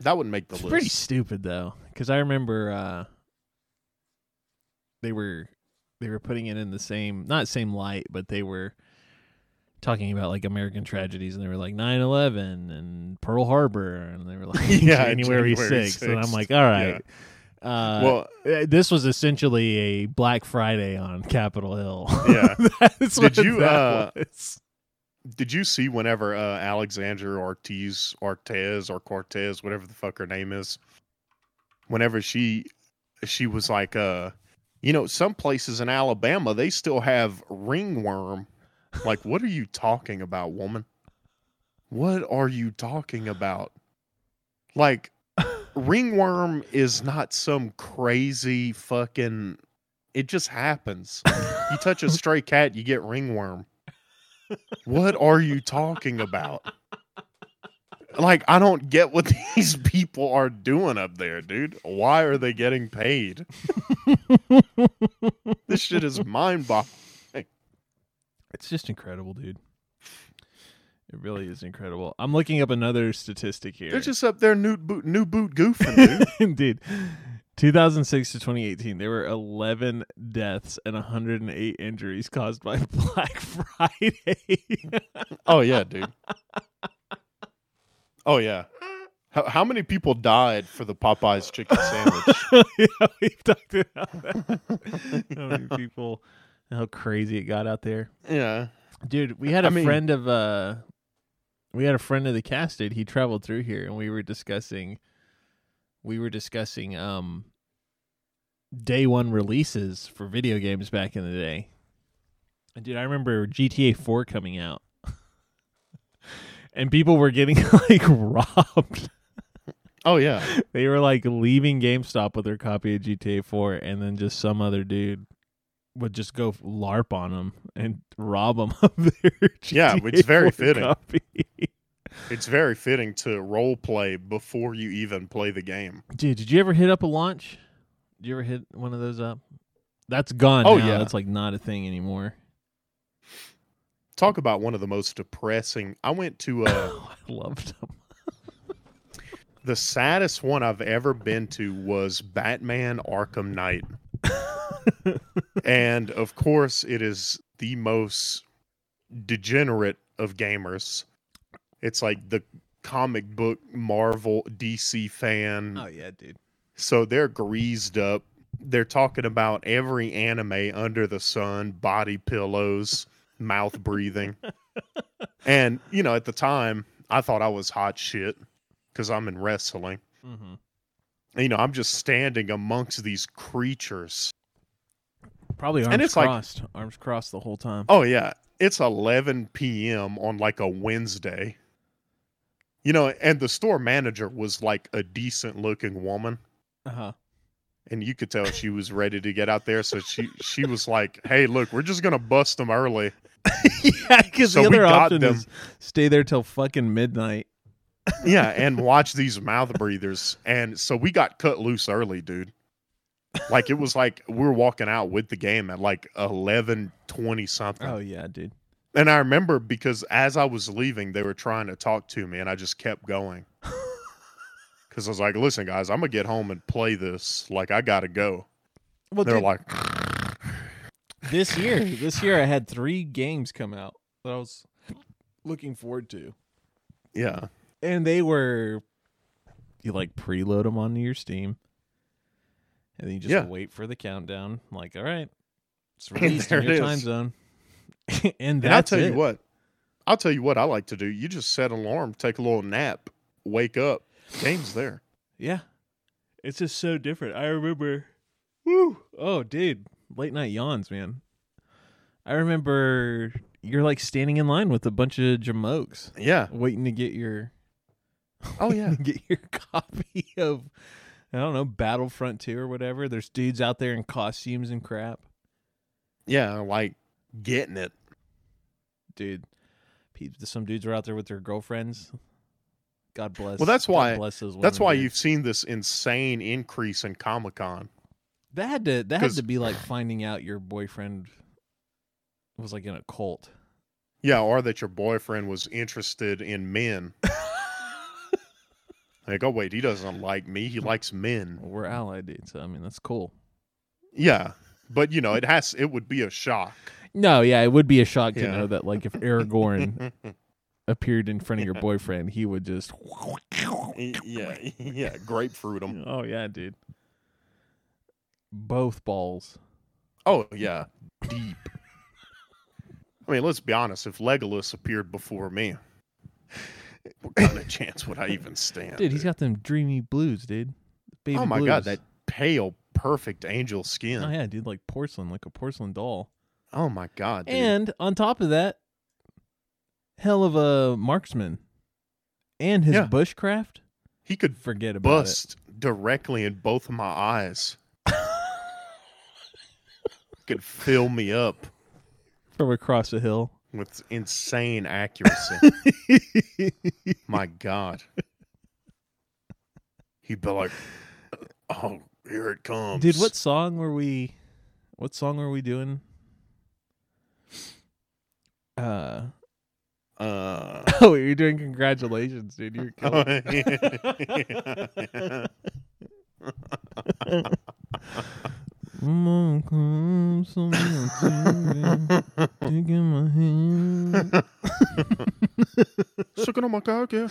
that wouldn't make the
It's
list.
pretty stupid, though, because I remember uh, they were they were putting it in the same, not same light, but they were talking about like American tragedies, and they were like 9-11 and Pearl Harbor, and they were like
Yeah,
January 6th. And I'm like, all right. Uh,
well,
Uh, this was essentially a Black Friday on Capitol Hill.
Yeah.
That's
Did
what
you, uh,
was.
Did you see whenever uh, Alexandra Ortiz, Ortez, or Cortez, whatever the fuck her name is, whenever she she was like uh You know, some places in Alabama they still have ringworm. Like, what are you talking about, woman? What are you talking about? Like, ringworm is not some crazy fucking. It just happens. You touch a stray cat, you get ringworm. What are you talking about? Like, I don't get what these people are doing up there, dude. Why are they getting paid? this shit is mind boggling.
It's just incredible, dude. It really is incredible. I'm looking up another statistic here.
They're just up there new boot, new boot goofing, dude.
Dude, 2006 to 2018, there were 11 deaths and 108 injuries caused by Black Friday.
oh yeah, dude. Oh yeah. How, how many people died for the Popeyes chicken sandwich?
yeah, we've talked about that. how many people, how crazy it got out there.
yeah.
Dude, we had a
I mean-
friend of uh we had a friend of the cast dude. He traveled through here and we were discussing we were discussing um day one releases for video games back in the day. And dude, I remember GTA 4 coming out. and people were getting like robbed.
Oh yeah.
They were like leaving GameStop with their copy of GTA 4 and then just some other dude would just go LARP on them and rob them of their
Yeah,
GTA
it's very
4
fitting.
copy.
It's very fitting to role play before you even play the game.
Dude, did you ever hit up a launch? Did you ever hit one of those up? That's gone
Oh,
now.
yeah.
That's like not a thing anymore.
Talk about one of the most depressing. I went to uh
I loved them.
the saddest one I've ever been to was Batman Arkham Knight. and of course, it is the most degenerate of gamers. It's like the comic book Marvel DC fan.
Oh yeah, dude.
So they're greased up. They're talking about every anime under the sun, body pillows, mouth breathing. and, you know, at the time, I thought I was hot shit because I'm in wrestling.
Mm-hmm.
And, you know, I'm just standing amongst these creatures.
Probably arms
And it's like-
crossed. arms crossed the whole time.
Oh, yeah. It's 11 p.m. on like a Wednesday. You know, and the store manager was like a decent looking woman.
Uh-huh.
and you could tell she was ready to get out there. So she she was like, "Hey, look, we're just gonna bust them early."
yeah, because
So
the other option
them.
is stay there till fucking midnight.
Yeah, and watch these mouth breathers. And so we got cut loose early, dude. Like it was like we were walking out with the game at like eleven twenty something.
Oh yeah, dude.
And I remember because as I was leaving, they were trying to talk to me, and I just kept going. Because I was like, "Listen, guys, I'm gonna get home and play this. Like, I gotta go."
Well,
They're
dude,
like,
this year, this year I had three games come out that I was looking forward to.
"Yeah,
and they were you like preload them onto your Steam, and then you just
Yeah.
wait for the countdown. Like, all right, it's released in
it
your time
is.
zone, and
And I'll tell
it.
you what. I'll tell you what I like to do. You just set an alarm, take a little nap, wake up, game's there.
Yeah, it's just so different. I remember, woo, oh, dude, late night yawns, man. I remember you're like standing in line with a bunch of jamokes,
Yeah.
waiting to get your
Oh yeah.
get your copy of I don't know Battlefront 2 or whatever. There's dudes out there in costumes and crap.
yeah, like getting it.
Dude, some dudes are out there with their girlfriends. God bless.
Well, that's why-
bless those
That's why you've seen this insane increase in Comic Con.
that had to that had to be like finding out your boyfriend was like in a cult.
Yeah, or that your boyfriend was interested in men. like, oh wait, he doesn't like me. He likes men.
Well, we're allied dudes, so I mean that's cool.
Yeah. But you know, it has it would be a shock.
No, yeah, it would be a shock to
Yeah.
know that like if Aragorn appeared in front of your boyfriend, he would just
yeah, yeah, grapefruit him.
Oh yeah, dude. Both balls.
Oh yeah, deep. I mean, let's be honest. If Legolas appeared before me, what kind of chance would I even stand?
Dude, he's got them dreamy blues, dude. Baby
oh my
blues.
god, that pale perfect angel skin.
Oh yeah, dude, like porcelain, like a porcelain doll.
Oh my god, dude.
And on top of that, hell of a marksman. And his
Yeah.
bushcraft,
he could
forget about
bust directly in both of my eyes. could fill me up
it from across the hill.
with insane accuracy. my god. He'd be like, "Oh, here it comes."
Dude, what song were we what song were we doing? Uh
Uh,
oh, you're doing congratulations, dude. You're killing on my taking my hand.
sucking on my cock, yeah.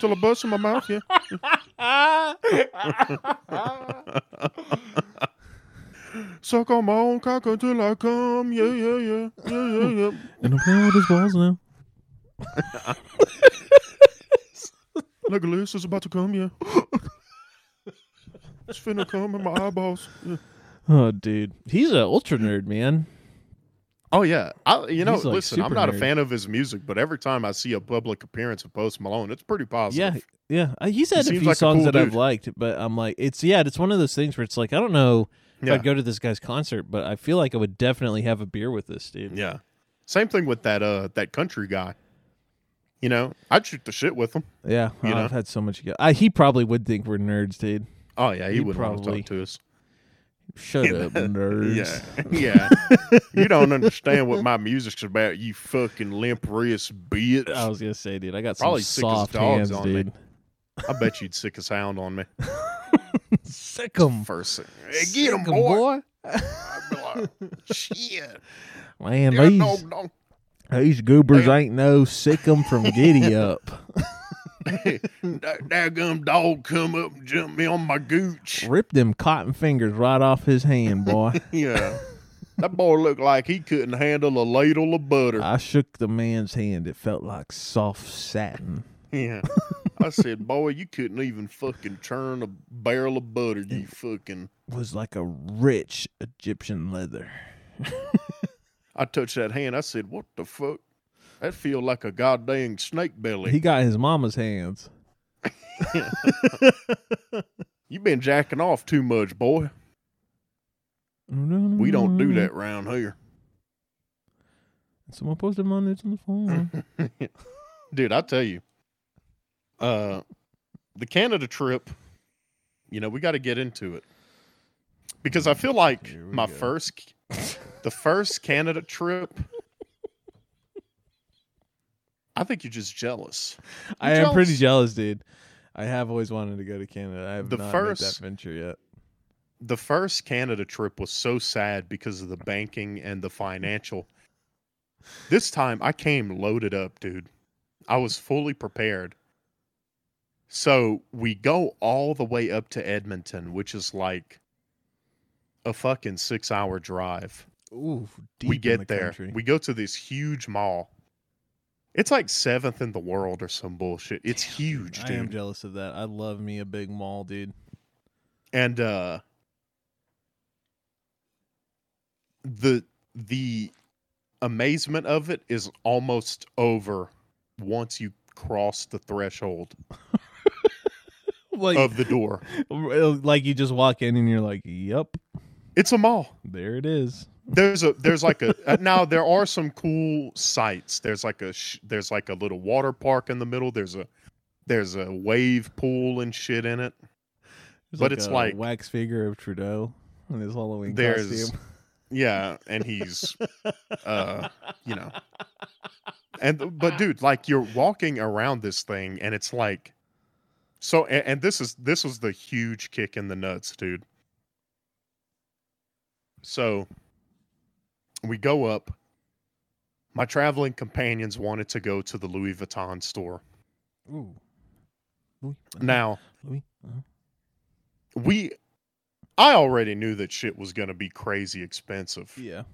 Till I bust in my mouth, yeah. Suck on my own cock until I come, yeah, yeah, yeah, yeah, yeah, yeah.
and I'm playing with his balls now.
Legolas is about to come, yeah. It's finna come in my eyeballs. Yeah.
Oh, dude, he's an ultra nerd, man.
Oh yeah, I, you know,
He's, like,
listen, I'm
super
not a fan of his music, but every time I see a public appearance of Post Malone, it's pretty positive.
Yeah, yeah. Uh, He's had a few
like a
songs
cool
that I've liked, but I'm like, it's yeah, it's one of those things where it's like I don't know if
yeah,
I'd go to this guy's concert, but I feel like I would definitely have a beer with this dude.
yeah. Same thing with that uh that country guy. You know, I'd shoot the shit with him.
Yeah,
You
oh,
know?
I've had so much. I, he probably would think we're nerds, dude.
Oh yeah, he
He'd
would want to
probably-
talk to us.
Shut up, nerds.
Yeah, yeah. you don't understand what my music's about, you fucking limp wrist bitch.
I was gonna say, dude, I got
Probably
some
sick as
soft
dogs
hands,
on me. I bet you'd sick a sound on me.
Sick 'em.
First thing, hey, get him, boy. I'd be like, shit.
Man,
Yeah,
these
dog, dog.
these goobers
Damn.
ain't no sick 'em from giddy up.
that daggum dog come up and jump me on my gooch.
Rip them cotton fingers right off his hand, boy.
Yeah. That boy looked like he couldn't handle a ladle of butter.
I shook the man's hand. It felt like soft satin.
Yeah. I said, boy, you couldn't even fucking churn a barrel of butter, you fucking.
Was like a rich Egyptian leather.
I touched that hand. I said, what the fuck? That feel like a goddamn snake belly.
He got his mama's hands.
you been jacking off too much, boy. We don't do that round here.
Someone posted my nudes on the phone.
Dude, I tell you, uh, the Canada trip, you know, we got to get into it because I feel like my
go.
first, the first Canada trip. I think you're just jealous.
I
You're
am pretty
jealous.
jealous, dude. I have always wanted to go to Canada. I have
The
not
first-
made that venture yet.
The first Canada trip was so sad because of the banking and the financial. This time I came loaded up, dude. I was fully prepared. So we go all the way up to Edmonton, which is like a fucking six hour drive.
Ooh,
we get
the
there.
country.
We go to this huge mall. It's like seventh in the world or some bullshit. It's huge, Dude.
I am jealous of that. I love me a big mall, dude.
and uh the the amazement of it is almost over once you cross the threshold
Like,
of the door.
like you just walk in and you're like, "Yep,
It's a mall.
there it is."
There's a there's like a uh, now there are some cool sites. There's like a sh- there's like a little water park in the middle. There's a there's a wave pool and shit in it.
There's
But it's
a
like-
wax figure of Trudeau in his Halloween
There's
costume.
yeah, and he's uh you know and but dude like you're walking around this thing and it's like so and, and this is this was the huge kick in the nuts dude so we go up my traveling companions wanted to go to the louis vuitton store
Ooh. Louis,
now
Louis, uh-huh.
we i already knew that shit was going to be crazy expensive
Yeah.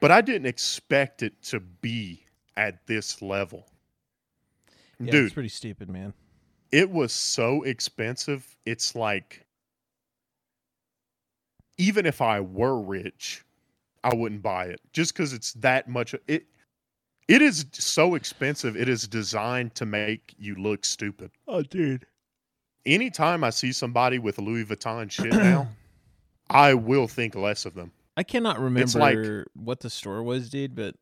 but i didn't expect it to be at this level
yeah,
dude
it's pretty stupid, man.
It was so expensive it's like even if I were rich, I wouldn't buy it just because it's that much. It it is so expensive. It is designed to make you look stupid.
Oh, dude.
Anytime I see somebody with Louis Vuitton shit now, I will think less of them.
I cannot remember
like-
what the store was, dude, but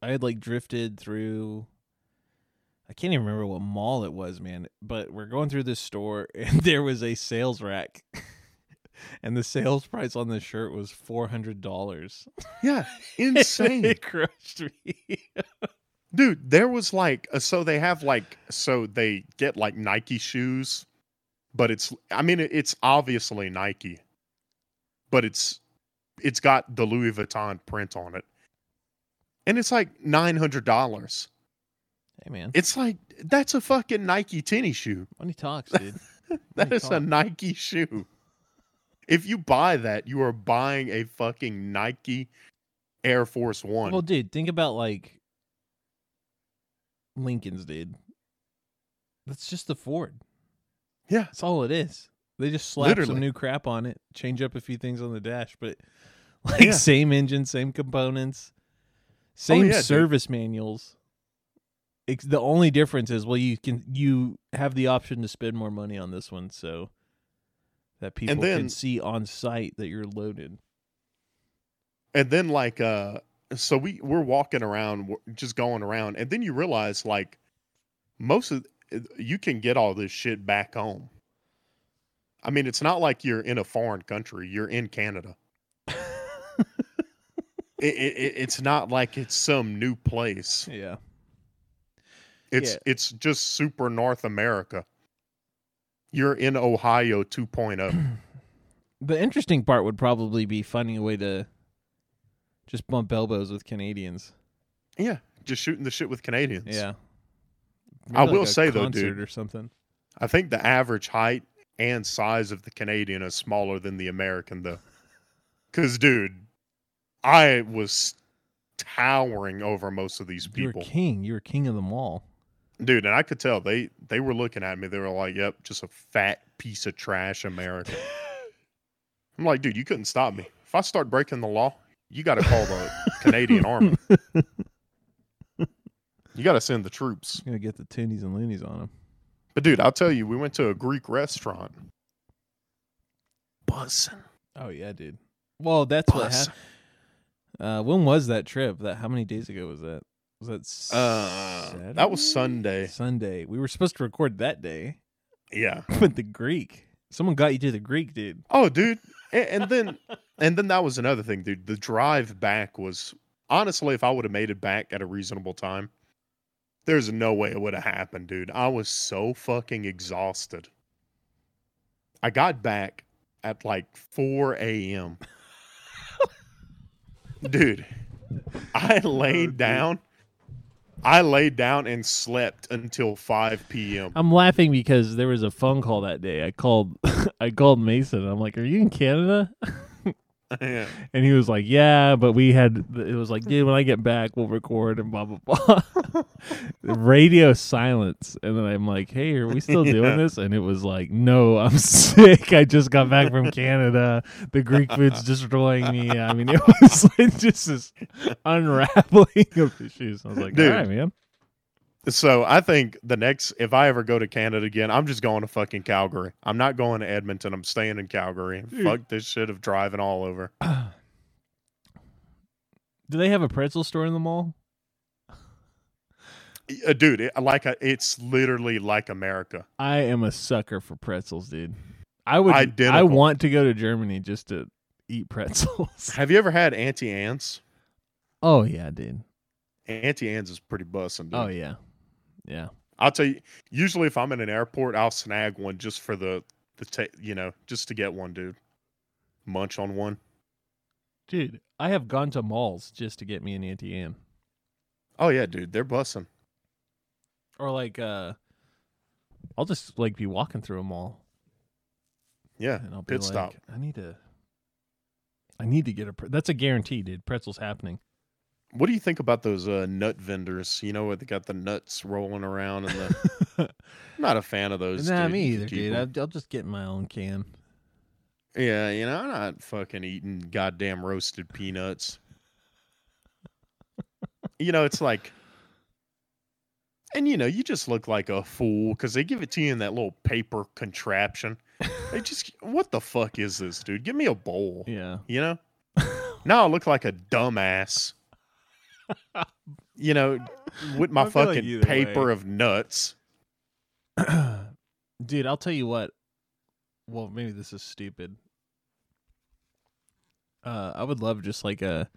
I had like drifted through. I can't even remember what mall it was, man. But we're going through this store, and there was a sales rack, and the sales price on the shirt was four hundred dollars.
Yeah, insane.
it crushed me.
Dude, there was like uh, so they have like so they get like Nike shoes, but it's I mean it's obviously Nike, but it's it's got the Louis Vuitton print on it, and it's like nine hundred dollars.
Hey, man,
It's like that's a fucking Nike tennis shoe.
money talks, dude.
That is a. Nike shoe. If you buy that, you are buying a fucking Nike Air Force One.
Well, dude, think about like Lincoln's, dude. That's just the Ford.
Yeah.
That's all it is. They just slap
Literally.
some new crap on it, change up a few things on the dash, but like
Yeah.
same engine, same components, oh, same
Oh, yeah, dude.
service manuals. It's, the only difference is, well, you can you have the option to spend more money on this one, so that people can
then-
see on site that you're loaded.
and then like uh so we we're walking around just going around and then you realize like most of you can get all this shit back home i mean it's not like you're in a foreign country you're in canada it, it- it's not like it's some new place
Yeah.
It's
Yeah.
it's just super north america you're in ohio oh. 2.0
The interesting part would probably be finding a way to just bump elbows with Canadians.
yeah just shooting the shit with canadians
Yeah.
I
Maybe
will
like a
say, though, dude,
or something.
I think the average height and size of the Canadian is smaller than the American, though. Because, dude, I was towering over most of these people.
You're king. You're king of them all.
Dude, and I could tell they they were looking at me. They were like, "Yep, just a fat piece of trash, American." I'm like, dude, you couldn't stop me. If I start breaking the law, you got to call the Canadian Army. You got to send the troops.
Gonna get the toonies and loonies on them
But dude, I'll tell you, we went to a Greek restaurant. Bussin'.
Oh yeah, dude. Well, that's what happened. Uh, when was that trip? That how many days ago was that? Was that
Uh, that was Sunday.
Sunday. We were supposed to record that day,
Yeah.
but the Greek. Someone got you to the Greek, dude.
Oh, dude. And, and then and then that was another thing, dude. The drive back was honestly, if I would have made it back at a reasonable time, there's no way it would have happened, dude. I was so fucking exhausted. I got back at like 4 a.m. dude, I laid down. I laid down and slept until 5 p.m.
I'm laughing because there was a phone call that day. I called, I called Mason. I'm like, "Are you in Canada?"
Yeah.
And he was like, "Yeah, but we had." It was like, "Dude, when I get back, we'll record and blah blah blah." Radio silence, and then I'm like, "Hey, are we still doing
Yeah.
this?" And it was like, "No, I'm sick. I just got back from Canada. The Greek food's destroying me." I mean, it was like just this unraveling of issues. I was like,
Dude.
"All right, man."
So I think the next, if I ever go to Canada again, I'm just going to fucking Calgary. I'm not going to Edmonton. I'm staying in Calgary.
Dude.
Fuck this shit of driving all over.
Do they have a pretzel store in the mall?
Uh, dude, it, like a, it's literally like America.
I am a sucker for pretzels, dude. I would. I want to go to Germany just to eat pretzels.
Have you ever had Auntie Anne's?
oh yeah, dude.
Auntie Anne's is pretty bussin', dude.
Oh yeah, yeah.
I'll tell you. Usually, if I'm in an airport, I'll snag one just for the the ta- you know just to get one, dude. Munch on one.
Dude, I have gone to malls just to get me an Auntie Anne.
Oh yeah, dude, they're bussin'.
Or like, uh, I'll just like be walking through a mall
Yeah,
and I'll be
pit
like,
stop.
I need to, I need to get a. Pre- That's a guarantee, dude. Pretzels happening.
What do you think about those uh, nut vendors? You know where they got the nuts rolling around and the. I'm not a fan of those.
Nah,
dude.
me
You can
either,
keep
dude.
'em.
I'll, I'll just get my own can.
Yeah, you know, I'm not fucking eating goddamn roasted peanuts. you know, it's like, and you know, you just look like a fool because they give it to you in that little paper contraption. They just, what the fuck is this, dude? Give me a bowl.
Yeah.
You know? now I look like a dumbass. you know, with my
feel like
fucking paper
way.
of nuts.
Dude, I'll tell you what. Well, maybe this is stupid. Uh, I would love just like a,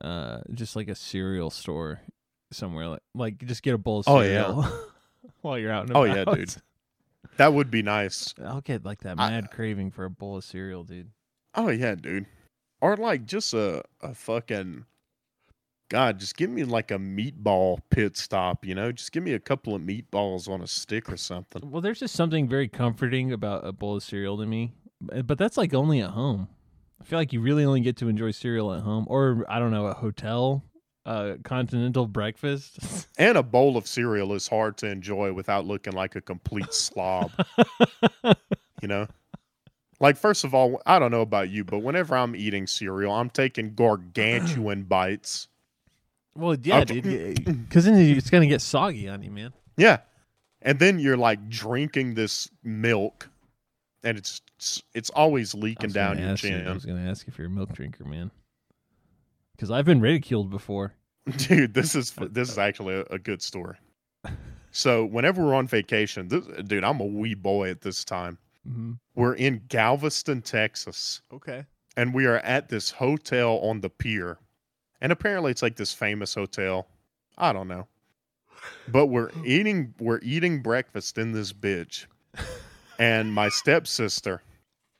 uh, just like a cereal store somewhere, like like just get a bowl of
Oh, yeah.
cereal while you're out and
Oh, yeah, dude. That would be nice.
I'll get like that
I-
mad craving for a bowl of cereal, dude.
Oh yeah, dude. Or like just a a fucking God, just give me like a meatball pit stop, you know? Just give me a couple of meatballs on a stick or something.
Well, there's just something very comforting about a bowl of cereal to me, Uh, but that's like only at home. I feel like you really only get to enjoy cereal at home, or I don't know, a hotel, uh, continental breakfast.
And a bowl of cereal is hard to enjoy without looking like a complete slob, you know? Like first of all, I don't know about you, but whenever I'm eating cereal, I'm taking gargantuan bites.
well, yeah,
Okay.
dude, because then it's gonna get soggy on you, man.
Yeah. And then you're like drinking this milk and it's it's always leaking down your
chin. you- I was gonna ask if you're a milk drinker, man. Because I've been ridiculed before.
Dude, this is this is actually a, a good story. So whenever we're on vacation, this, dude, I'm a wee boy at this time.
Mm-hmm.
We're in Galveston, Texas,
Okay.
and we are at this hotel on the pier. And apparently it's like this famous hotel. I don't know. But we're eating we're eating breakfast in this bitch. And my stepsister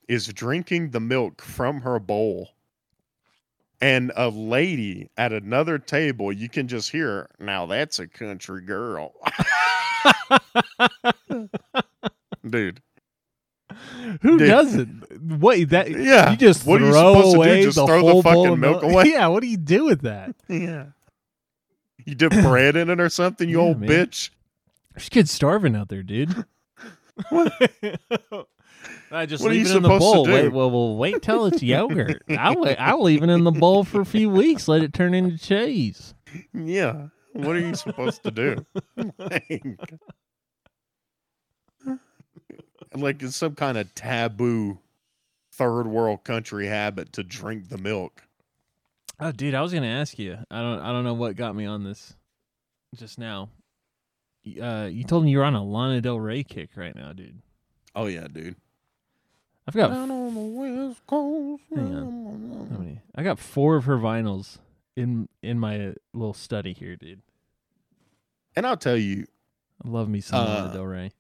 is drinking the milk from her bowl. And a lady at another table, you can just hear, now that's a country girl. Dude.
Who
Dude.
doesn't? Wait, that
Yeah.
you just
What are you
throw
supposed to do?
away
Just
the
throw the fucking milk away?
Yeah, what do you do with that?
Yeah. You dip bread in it or something, you
Yeah,
old
man.
bitch.
There's kids starving out there, dude. I just
What
leave it in the bowl. Wait, well, well, wait till it's yogurt. I'll wait, I'll leave it in the bowl for a few weeks. Let it turn into cheese.
Yeah. What are you supposed to do? like, like it's some kind of taboo third world country habit to drink the milk.
Oh, dude, I was gonna ask you. I don't. I don't know what got me on this just now. Uh, you told me you're on a Lana Del Rey kick right now, dude.
Oh yeah, dude.
I've got
Down on the west coast.
Hang how many? I got four of her vinyls in in my little study here, dude.
And I'll tell you,
I love me some Lana
Uh,
Del Rey.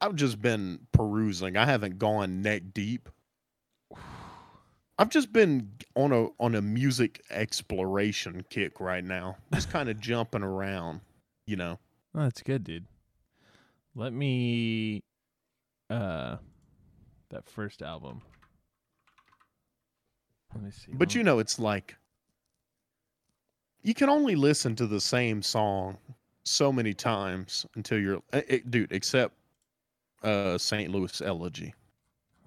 I've just been perusing. I haven't gone neck deep. I've just been on a on a music exploration kick right now. Just kind of jumping around, you know.
Oh, that's good, dude. Let me uh that first album. Let me see.
But you know, it's like you can only listen to the same song so many times until you're, eh, eh, dude. Except uh, St. Louis Elegy.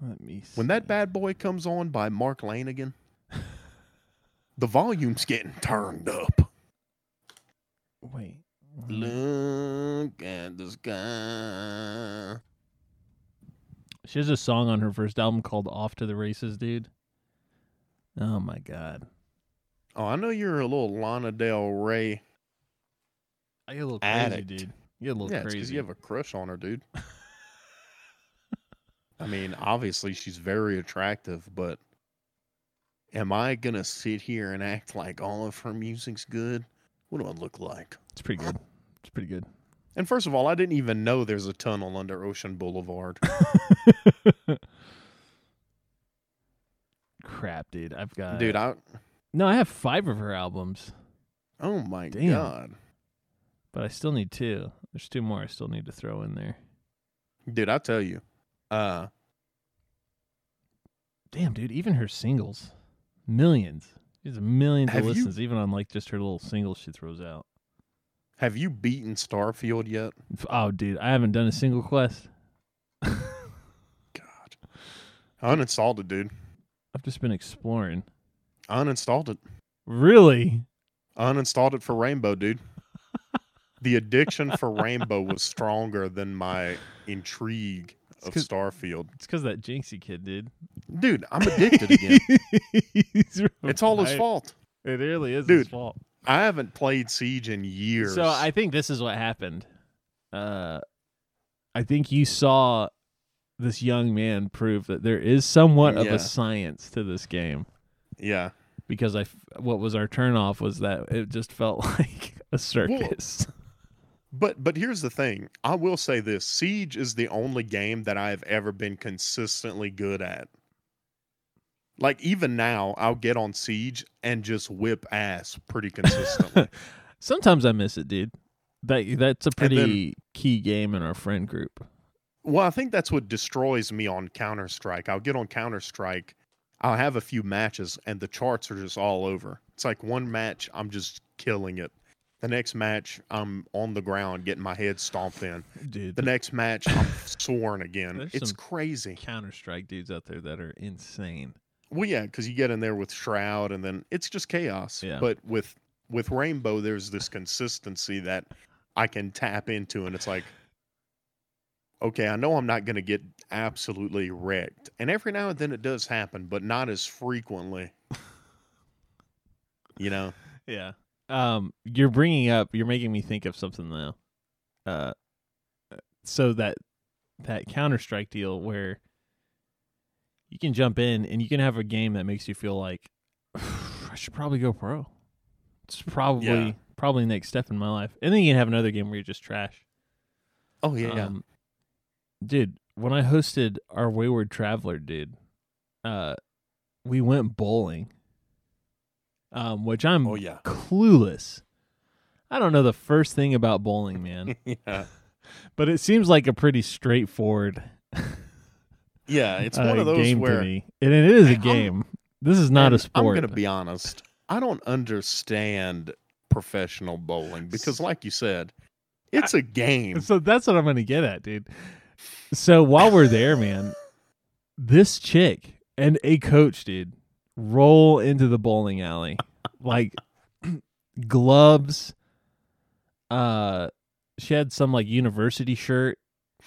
let me see.
When that bad boy comes on by Mark Lanegan, the volume's getting turned up.
wait.
Look at the sky.
She has a song on her first album called Off to the Races, dude. Oh my god.
Oh, I know you're a little Lana Del Rey.
I get a little crazy, dude. You get a little
Yeah, because
crazy.
you have a crush on her, dude. I mean, obviously she's very attractive, but am I gonna sit here and act like all of her music's good? What do I look like?
It's pretty good. It's pretty good.
And first of all, I didn't even know there's a tunnel under Ocean Boulevard.
Crap, dude. I've got
Dude, I
No, I have five of her albums,
oh my
Damn.
god.
but I still need two. There's two more I still need to throw in there.
Dude, I'll tell you. Uh
Damn, dude, even her singles. Millions. She has millions of
you-
listens, even on like just her little singles she throws out.
Have you beaten Starfield yet?
Oh, dude, I haven't done a single quest.
God. I uninstalled it, dude.
I've just been exploring.
I uninstalled it.
Really?
I uninstalled it for Rainbow, dude. the addiction for Rainbow was stronger than my intrigue of Starfield.
It's because that Jinxie kid, dude.
Dude, I'm addicted again. It's all his fault.
It really is
Dude.
his fault.
I haven't played Siege in years.
So I think this is what happened. Uh, I think you saw this young man prove that there is somewhat of
Yeah.
a science to this game.
yeah.
Because I, what was our turnoff was that it just felt like a circus.
But but here's the thing. I will say this. Siege is the only game that I have ever been consistently good at. Like even now, I'll get on Siege and just whip ass pretty consistently.
Sometimes I miss it, dude. That that's a
And then-
pretty key game in our friend group.
well, I think that's what destroys me on Counter Strike. I'll get on Counter Strike, I'll have a few matches, and the charts are just all over. It's like one match, I'm just killing it. The next match, I'm on the ground getting my head stomped in.
Dude,
The next match, I'm soaring again. It's crazy.
Counter Strike dudes out there that are insane.
Well, yeah, because you get in there with Shroud, and then it's just chaos.
Yeah.
But with with Rainbow, there's this consistency that I can tap into, and it's like, okay, I know I'm not going to get absolutely wrecked, and every now and then it does happen, but not as frequently. You know,
Yeah. Um, you're bringing up. You're making me think of something though. Uh, so that that Counter Strike deal where you can jump in and you can have a game that makes you feel like I should probably go pro. It's probably
Yeah.
probably next step in my life, and then you can have another game where you're just trash.
oh yeah, yeah.
Um, dude, when I hosted our Wayward Traveler, dude, uh, we went bowling. Um, which I'm
oh yeah,
clueless. I don't know the first thing about bowling, man,
yeah,
but it seems like a pretty straightforward
yeah. It's
uh,
one of those
game
where
and it is a
I'm-
game. this is not a sport.
I'm going to be honest. I don't understand professional bowling because, like you said, it's a game.
So that's what I'm going to get at, dude. So while we're there, man, this chick and a coach, dude, roll into the bowling alley like gloves. Uh, she had some like university shirt,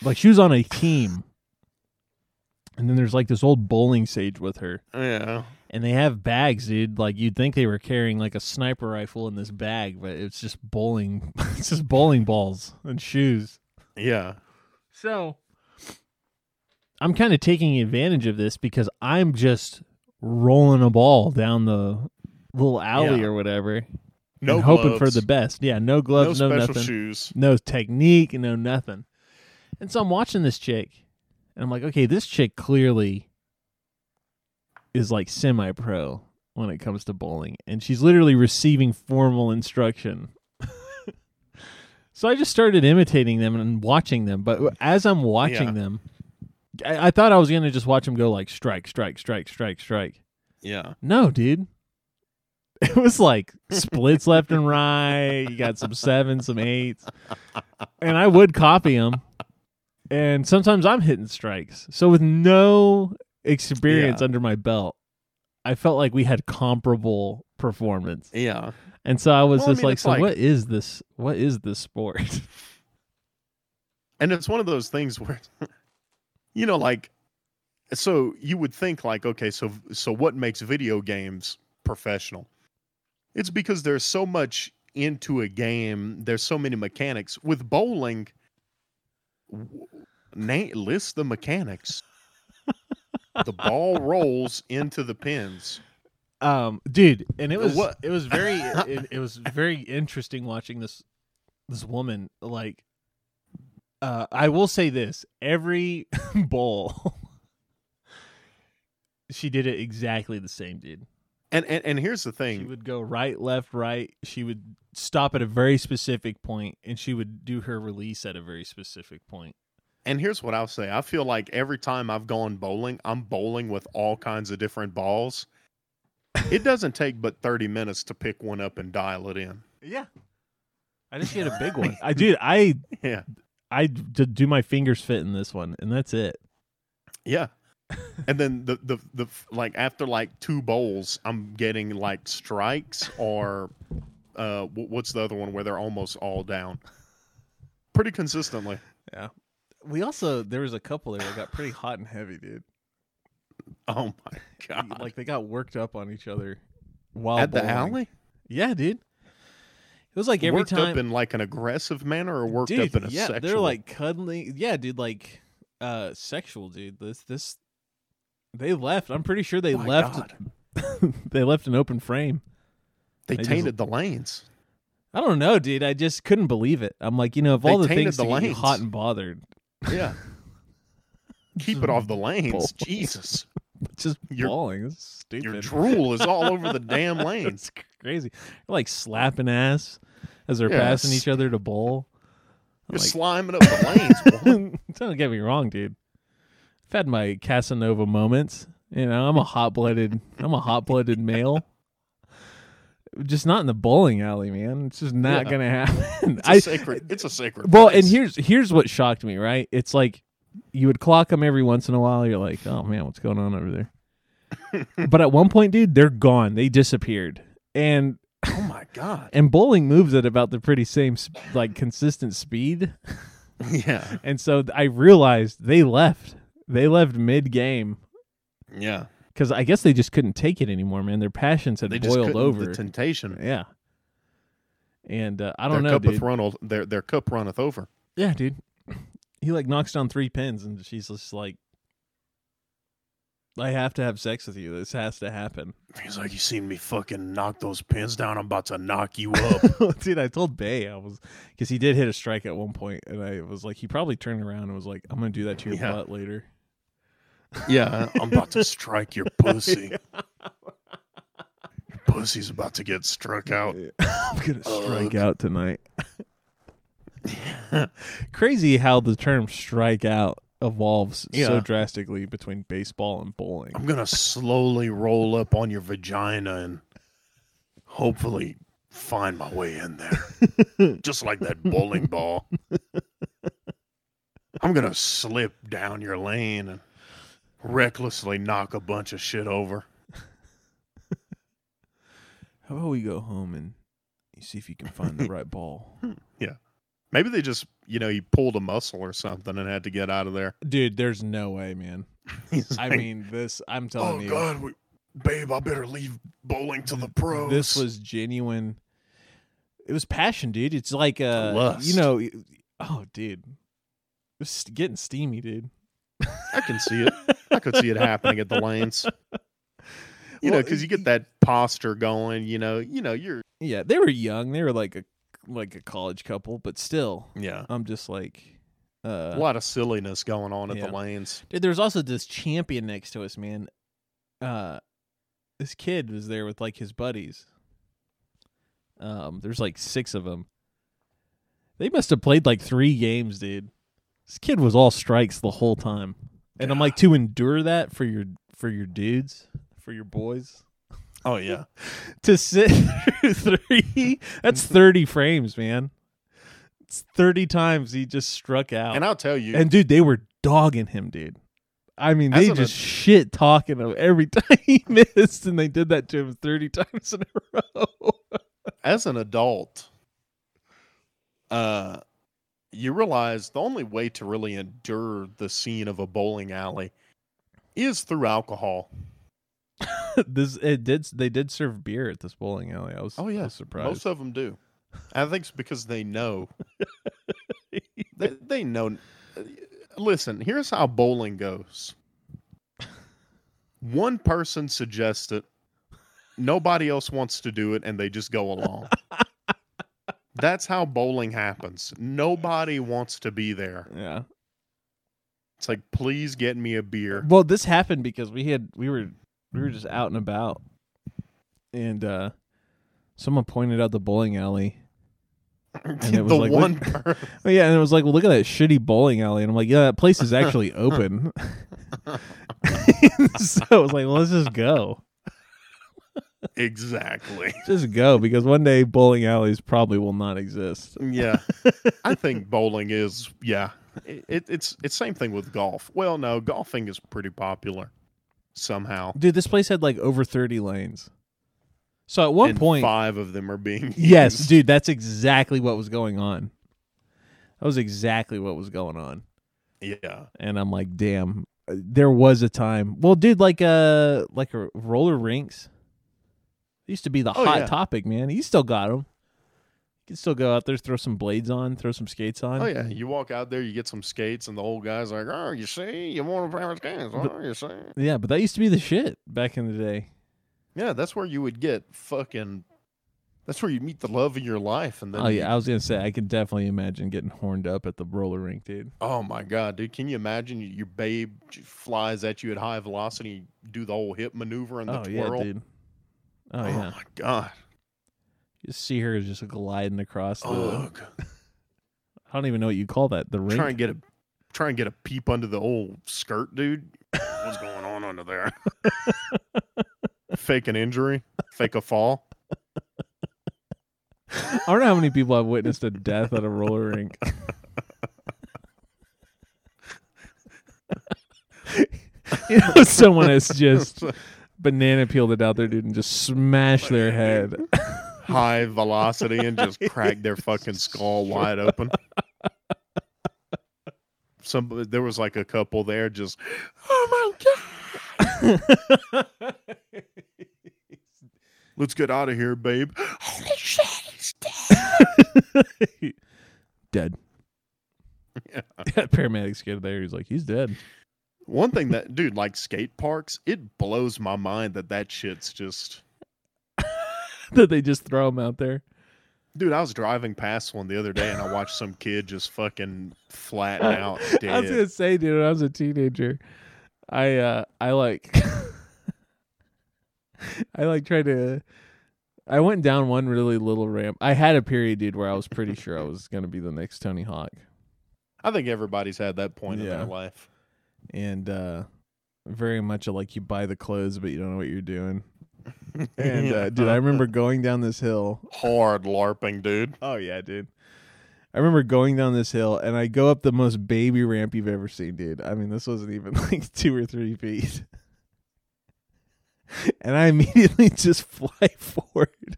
like she was on a team. And then there's like this old bowling sage with her, oh,
Yeah,
and they have bags, dude. Like you'd think they were carrying like a sniper rifle in this bag, but it's just bowling. it's just bowling balls and shoes.
yeah,
So I'm kind of taking advantage of this because I'm just rolling a ball down the little alley
Yeah.
or whatever.
no
and hoping for the best. Yeah, no
no
gloves, no,
special
nothing.
shoes.
No technique, no nothing. And so I'm watching this chick and I'm like, okay, this chick clearly is like semi pro when it comes to bowling. And she's literally receiving formal instruction. so I just started imitating them and watching them. But as I'm watching
Yeah.
them, I, I thought I was going to just watch them go like strike, strike, strike, strike, strike.
Yeah,
No, dude. It was like splits left and right. You got some sevens, some eights, and I would copy them. And sometimes I'm hitting strikes. So with no experience
Yeah.
under my belt, I felt like we had comparable performance.
yeah.
And so I was
Well, I
just
mean,
like, so
like-
what is this? What is this sport?
And it's one of those things where, you know, like, so you would think like, okay, so so what makes video games professional? It's because there's so much into a game. There's so many mechanics. With bowling, w- na- list the mechanics. the ball rolls into the pins.
um dude and it was
What-
it was very it, it was very interesting watching this this woman like uh i will say this every bowl she did it exactly the same dude
And and, and here's the thing: she
would go right left right she would stop at a very specific point and she would do her release at a very specific point.
point And here's what I'll say. I feel like every time I've gone bowling, I'm bowling with all kinds of different balls. It doesn't take but 30 minutes to pick one up and dial it in.
yeah i just get a big one i dude i
Yeah.
i d- do my fingers fit in this one and that's it
Yeah. and then the, the the like after like two bowls, I'm getting like strikes or uh what's the other one where they're almost all down, pretty consistently.
Yeah. We also there was a couple there that got pretty hot and heavy, dude.
Oh my god!
Like they got worked up on each other while
At the alley,
Yeah, dude. It was like every
worked
time
up in like an aggressive manner or worked
dude,
up in a
yeah,
sexual.
they're like cuddling. Yeah, dude, like uh sexual, dude. This this they left. I'm pretty sure they
My
left they left an open frame.
They,
they just-
tainted the lanes.
I don't know, dude. I just couldn't believe it. I'm like, you know, of
They
all the things
the
to get hot and bothered,
Yeah. Keep it off the lanes. Jesus.
just
Your-
bawling. It's stupid.
Your drool is all over the damn lanes.
It's crazy. They're like slapping ass as they're passing each other to bowl.
You're
Like-
sliming up the lanes.
Don't get me wrong, dude. I've had my Casanova moments. You know, I'm a hot blooded I'm a hot blooded male. Just not in the bowling alley, man. It's just not
Yeah.
gonna happen.
It's a
I
sacred. It's a sacred.
well,
place.
and here's here's what shocked me. Right? It's like you would clock them every once in a while. You're like, oh man, what's going on over there? but at one point, dude, they're gone. They disappeared. And
oh my god.
and bowling moves at about the pretty same like consistent speed.
Yeah.
And so I realized they left. They left mid game
Yeah.
because I guess they just couldn't take it anymore, man. Their passions had
They
boiled over.
the temptation.
yeah. And uh, I don't
their
know,
cup
dude.
runneth, their their cup runneth over.
yeah, dude. He like knocks down three pins, and she's just like, "I have to have sex with you. This has to happen."
He's like, you seen me fucking knock those pins down? I'm about to knock you up.
dude, I told Bay I was because he did hit a strike at one point, and I was like, he probably turned around and was like, "I'm gonna do that to your
Yeah.
butt later."
Yeah, I'm about to strike your pussy. Your pussy's about to get struck out.
I'm gonna strike out tonight. Crazy how the term "strike out" evolves so
Yeah.
drastically between baseball and bowling.
I'm gonna slowly roll up on your vagina and hopefully find my way in there, just like that bowling ball. I'm gonna slip down your lane and recklessly knock a bunch of shit over.
How about we go home and you see if you can find the right ball, Yeah.
Maybe they just, you know, he pulled a muscle or something and had to get out of there.
dude? There's no way, man. I
like,
mean, this. I'm telling you.
oh
you,
God, we, babe, I better leave bowling to the pros.
this was genuine. It was passion, dude. It's like uh,
Lust.
you know, oh, dude, It's getting steamy, dude.
I can see it. I could see it happening at the lanes. You know, because you get that posture going. You know, you know, you're
Yeah, they were young. They were like a like a college couple, but still,
yeah.
I'm just like, uh,
a lot of silliness going on at
yeah.
the lanes.
Dude, there was also this champion next to us, man. Uh, this kid was there with like his buddies. Um, there's like six of them. They must have played like three games, dude. This kid was all strikes the whole time, and I'm like, to endure that for your for your dudes, for your boys,
Oh yeah,
to sit through three. That's thirty frames, man. It's thirty times he just struck out.
and I'll tell you,
And dude, they were dogging him, dude. I mean, they just
ad-
shit talking him every time he missed, and they did that to him thirty times in a row.
as an adult, uh, you realize the only way to really endure the scene of a bowling alley is through alcohol.
this it did. They did serve beer at this bowling alley. I was.
Oh yeah,
was surprised.
most of them do. I think it's because they know. they, they know. Uh, listen, here's how bowling goes. One person suggests it. Nobody else wants to do it, and they just go along. That's how bowling happens. Nobody wants to be there.
yeah.
It's like, please get me a beer.
Well, this happened because we had we were we were just out and about, and uh someone pointed out the bowling alley. And it
the
was like,
one
Oh, yeah, and it was like, well, look at that shitty bowling alley, and I'm like, yeah, that place is actually open. so I was like, well, let's just go,
exactly.
just go, because one day bowling alleys probably will not exist.
Yeah. I think bowling is, yeah, it, it, it's it's same thing with golf. Well, no, golfing is pretty popular somehow.
Dude, this place had like over 30 lanes. So at one
and
point,
five of them are being
yes,
used.
dude, that's exactly what was going on. That was exactly what was going on.
Yeah,
And I'm like, damn, uh, there was a time. Well, dude, like uh like a roller rinks used to be the
Oh,
hot
yeah.
topic, man. You still got them. You can still go out there, throw some blades on, throw some skates on.
Oh yeah, you walk out there, you get some skates, and the old guy's like, "Oh, you see, you want to play with skates? Oh, you see."
Yeah, but that used to be the shit back in the day.
Yeah, that's where you would get fucking. That's where you meet the love of your life, and then
Oh
you-
yeah, I was gonna say I could definitely imagine getting horned up at the roller rink, dude.
Oh my god, dude! Can you imagine your babe flies at you at high velocity, do the whole hip maneuver and the
Oh
twirl?
yeah, dude. Oh, yeah.
Oh,
yeah,
my god!
you see her just gliding across the.
Ugh.
I don't even know what you call that. The ring.
Try and get a try and get a peep under the old skirt, dude. What's going on under there? fake an injury, fake a fall.
I don't know how many people have witnessed a death at a roller rink. you know, someone has just banana peeled it out there, dude, and just smashed their head.
high velocity and just crack their fucking skull wide open. Some there was like a couple there just oh my god. Let's get out of here, babe. Holy shit, he's dead.
dead.
Yeah.
Paramedics get there. He's like, he's dead.
One thing that dude like skate parks, it blows my mind that that shit's just
that they just throw them out there.
Dude, I was driving past one the other day and I watched some kid just fucking flatten out dead.
I was gonna say, dude, when I was a teenager, I uh I like I like tried to I went down one really little ramp. I had a period, dude, where I was pretty sure I was gonna be the next Tony Hawk.
I think everybody's had that point in their life.
And uh very much like you buy the clothes but you don't know what you're doing. And uh dude, I remember going down this hill
hard larping, dude.
Oh yeah, dude. I remember going down this hill and I go up the most baby ramp you've ever seen, dude. I mean, this wasn't even like two or three feet. And I immediately just fly forward,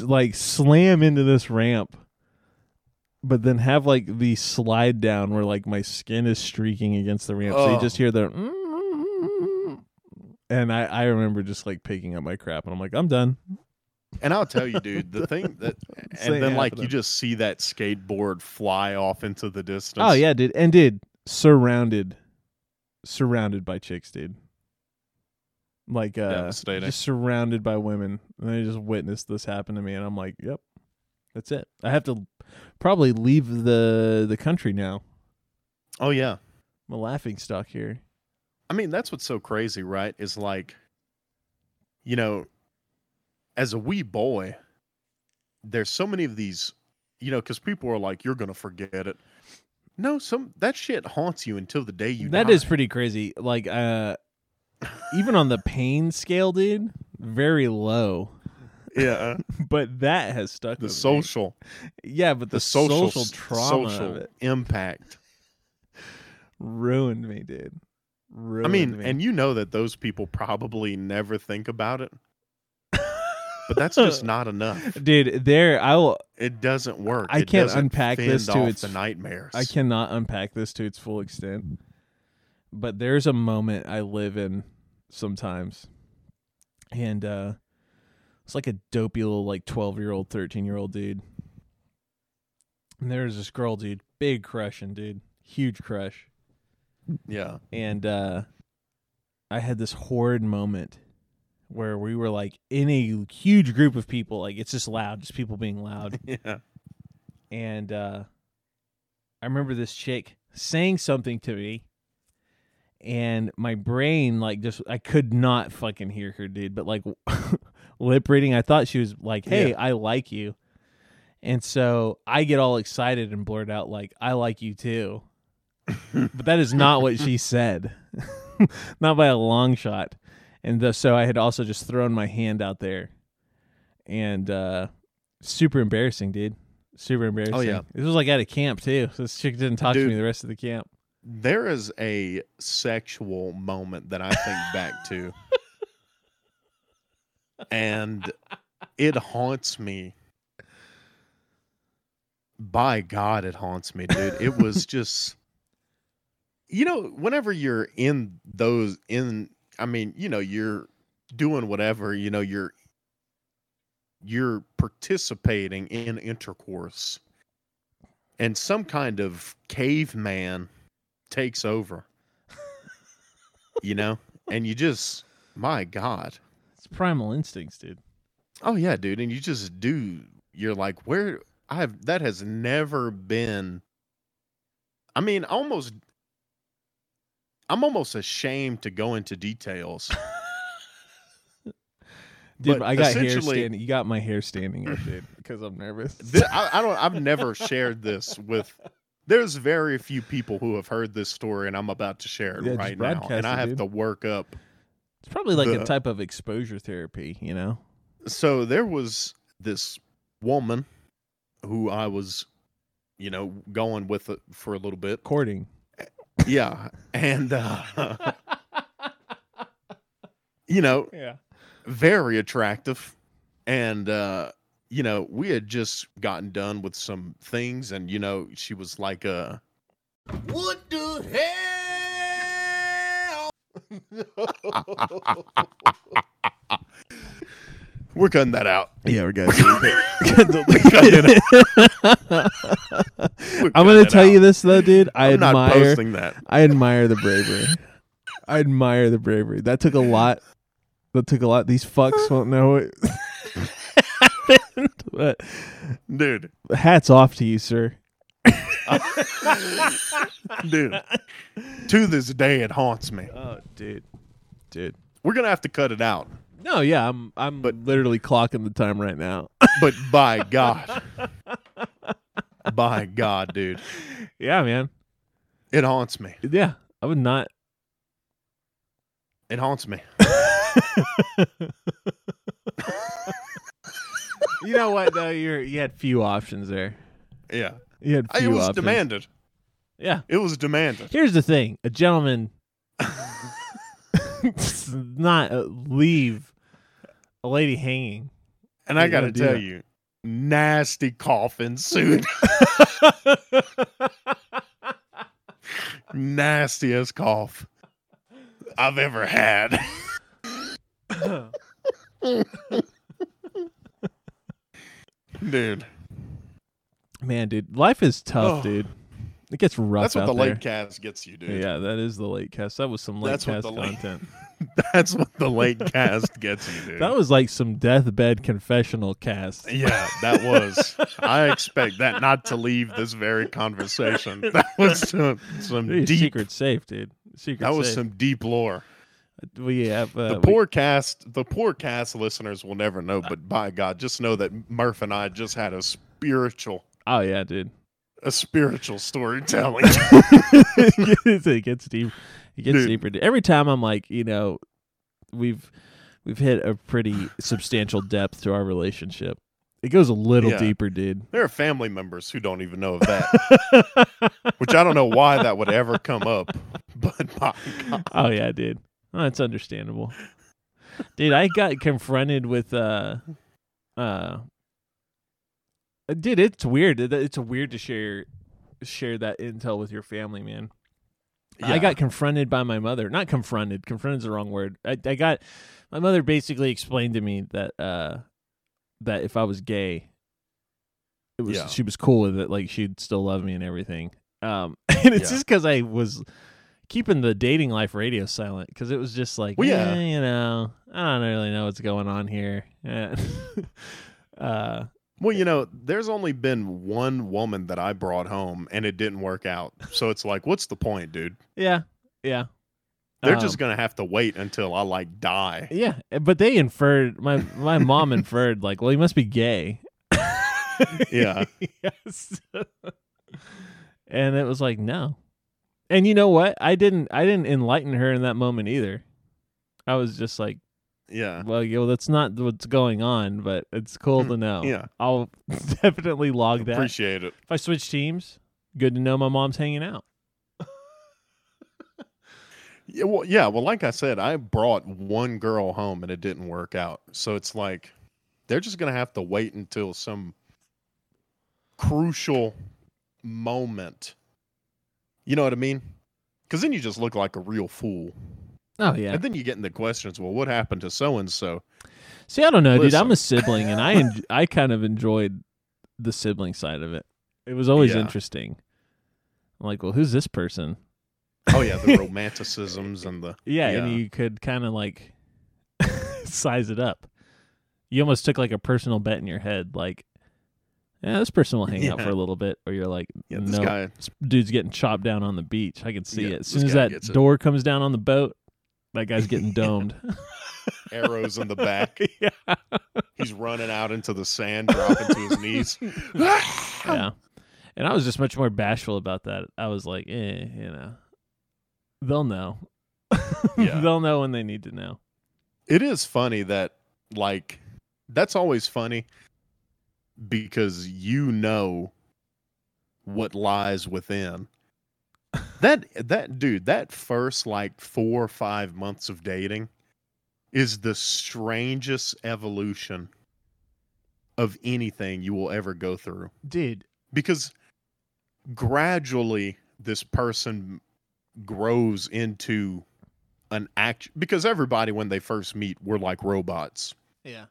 like slam into this ramp, but then have like the slide down where like my skin is streaking against the ramp. So you
Oh.
just hear the. And I, I remember just like picking up my crap and I'm like, I'm done.
And I'll tell you, dude, the thing that and then like you
happening.
just see that skateboard fly off into the distance.
Oh yeah, dude, and dude, surrounded, surrounded by chicks, dude. Like uh,
Devastating.
just surrounded by women, and I just witnessed this happen to me, and I'm like, yep, that's it. I have to probably leave the the country now.
Oh yeah.
I'm a laughing stock here.
I mean, that's what's so crazy, right? Is like, you know, as a wee boy, there's so many of these, you know, because people are like, you're gonna forget it. No, some that shit haunts you until the day you.
That
die.
is pretty crazy. Like uh, even on the pain scale, dude, very low.
Yeah.
But that has stuck.
The
with me.
social,
yeah, but the,
the social,
social, trauma
social
of it
impact.
ruined me, dude. Ruined
I mean,
me.
and you know that those people probably never think about it. But that's just not enough.
dude, there I will.
It doesn't work.
I can't unpack this to its-
nightmares.
I cannot unpack this to its full extent. But there's a moment I live in sometimes, and uh it's like a dopey little like twelve year old, thirteen year old dude. And there's this girl, dude, big crushing, dude, huge crush.
Yeah.
and uh I had this horrid moment where we were like in a huge group of people, like it's just loud, just people being loud.
Yeah.
and uh I remember this chick saying something to me and my brain like just I could not fucking hear her, dude, but like lip reading, I thought she was like, "Hey,
Yeah.
I like you." And so I get all excited and blurt out like, "I like you too." but that is not what she said. not by a long shot. And the, so I had also just thrown my hand out there. And uh super embarrassing, dude. Super embarrassing.
Oh, yeah.
This was like at a camp too. So this chick didn't talk to me the rest of the camp.
There is a sexual moment that I think back to, and it haunts me. By God, it haunts me, dude. It was just, you know, whenever you're in those, in, I mean, you know, you're doing whatever, you know, you're, you're participating in intercourse, and some kind of caveman takes over. you know, and you just, my God,
primal instincts, dude.
oh yeah, dude, and you just do. You're like, where I have that has never been. I mean, almost. I'm almost ashamed to go into details.
Dude,
But
I got hair standing. You got my hair standing up, dude, because I'm nervous.
I, I don't. I've never shared this with. There's very few people who have heard this story, and I'm about to share it
Yeah,
right now, and I have
dude.
to work up.
It's probably like a type of exposure therapy, you know?
So there was this woman who I was, you know, going with for a little bit.
Courting.
Yeah, and uh, you know,
Yeah.
very attractive, and uh, you know, we had just gotten done with some things, and you know, she was like, uh,
What the hell?
"We're cutting that out."
Yeah, we're good. I'm gonna tell you this though, dude. I
I'm not
admire
posting that.
I admire the bravery. I admire the bravery. That took a lot. That took a lot. These fucks won't know what happened. But
dude.
hats off to you, sir.
Dude. To this day, it haunts me.
Oh, dude, dude.
We're gonna have to cut it out,
No, yeah, I'm I'm
But-
literally clocking the time right now.
but by God, by God, dude,
yeah, man.
it haunts me.
Yeah, I would not.
It haunts me.
You know what though? You're you had few options there.
Yeah,
You had
it was
options.
demanded.
Yeah.
It was demanded.
Here's the thing: a gentleman does not uh, leave a lady hanging.
And I got to tell
that.
you, nasty cough ensued. Nastiest cough I've ever had. Dude,
Man, dude, life is tough,
Oh.
dude. It gets rough
that's what the
there.
late cast gets you, dude.
Yeah, that is the late cast. That was some late
That's
cast
the late-
content.
That's what the late cast gets you, dude.
That was like some deathbed confessional cast.
Yeah, that was. I expect that not to leave this very conversation. That was some, some
Dude,
deep.
secret safe, dude. Secret
That was
safe.
some deep lore.
We have uh,
The
we-
poor cast, the poor cast listeners will never know, but by God, just know that Murph and I just had a spiritual,
oh yeah, dude.
a spiritual storytelling.
it gets deep. It gets
Dude.
deeper. Every time I'm like, you know, we've we've hit a pretty substantial depth to our relationship. It goes a little
Yeah.
deeper, dude.
there are family members who don't even know of that, which I don't know why that would ever come up. But by God,
oh yeah, dude. Oh, that's understandable. Dude, I got confronted with uh uh dude, it's weird. It's weird to share share that intel with your family, man. I got confronted by my mother. Not confronted. Confronted is the wrong word. I, I got my mother basically explained to me that uh that if I was gay, it was
Yeah.
she was cool with it. Like she'd still love me and everything. Um, and it's
Yeah.
just because I was keeping the dating life radio silent because it was just like,
Well, yeah.
eh, you know, I don't really know what's going on here. Uh,
Well, you know, there's only been one woman that I brought home and it didn't work out. So it's like, what's the point, dude?
yeah, yeah.
They're
Um,
just gonna have to wait until I like die.
Yeah, eh, but they inferred my my mom inferred like, well, he must be gay.
Yeah.
yes. and it was like, no. And you know what? I didn't I didn't enlighten her in that moment either. I was just like,
Yeah.
Well, yo, that's not what's going on, but it's cool to know.
Hmm. Yeah.
I'll definitely log that.
Appreciate it.
if I switch teams, good to know my mom's hanging out.
Yeah, well, yeah, well, like I said, I brought one girl home and it didn't work out. So it's like they're just gonna have to wait until some crucial moment. You know what I mean? Because then you just look like a real fool,
Oh yeah.
and then you get into questions. Well, what happened to so and so?
See, I don't know, dude. I'm a sibling, and I en- I kind of enjoyed the sibling side of it. It was always
Yeah.
interesting. I'm like, well, who's this person?
Oh yeah, the romanticisms and the
Yeah, and you could kind of like size it up. You almost took like a personal bet in your head, like, yeah, this person will hang out for a little bit, or you're like,
yeah, this
no,
guy.
this dude's getting chopped down on the beach. I can see
Yeah,
it. As soon as that
gets it.
door comes down on the boat, that guy's getting domed.
arrows in the back.
yeah.
He's running out into the sand, dropping to his knees.
yeah. And I was just much more bashful about that. I was like, eh, you know, they'll know.
Yeah.
they'll know when they need to know.
It is funny that like that's always funny because you know what lies within. That that dude, that first like 4 or 5 months of dating is the strangest evolution of anything you will ever go through.
Dude,
because gradually this person grows into an act because everybody when they first meet we're like robots.
Yeah.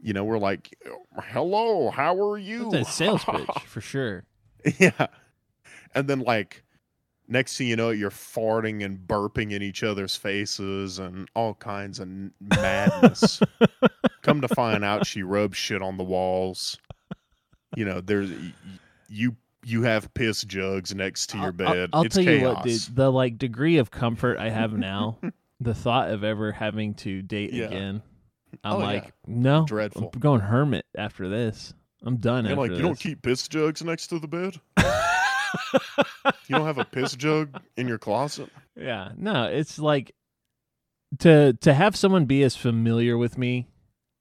you know we're like hello how are you?
That's a sales pitch for sure.
yeah. And then like next thing you know you're farting and burping in each other's faces and all kinds of madness come to find out she rubs shit on the walls you know there's you you have piss jugs next to your bed
I'll, I'll
it's
tell
chaos
you what, dude. The like degree of comfort I have now, the thought of ever having to date
Yeah.
again, I'm
Oh, yeah.
like, no,
Dreadful.
I'm going hermit after this. I'm done. After
like, you don't keep piss jugs next to the bed? you don't have a piss jug in your closet?
Yeah, no, it's like to to have someone be as familiar with me,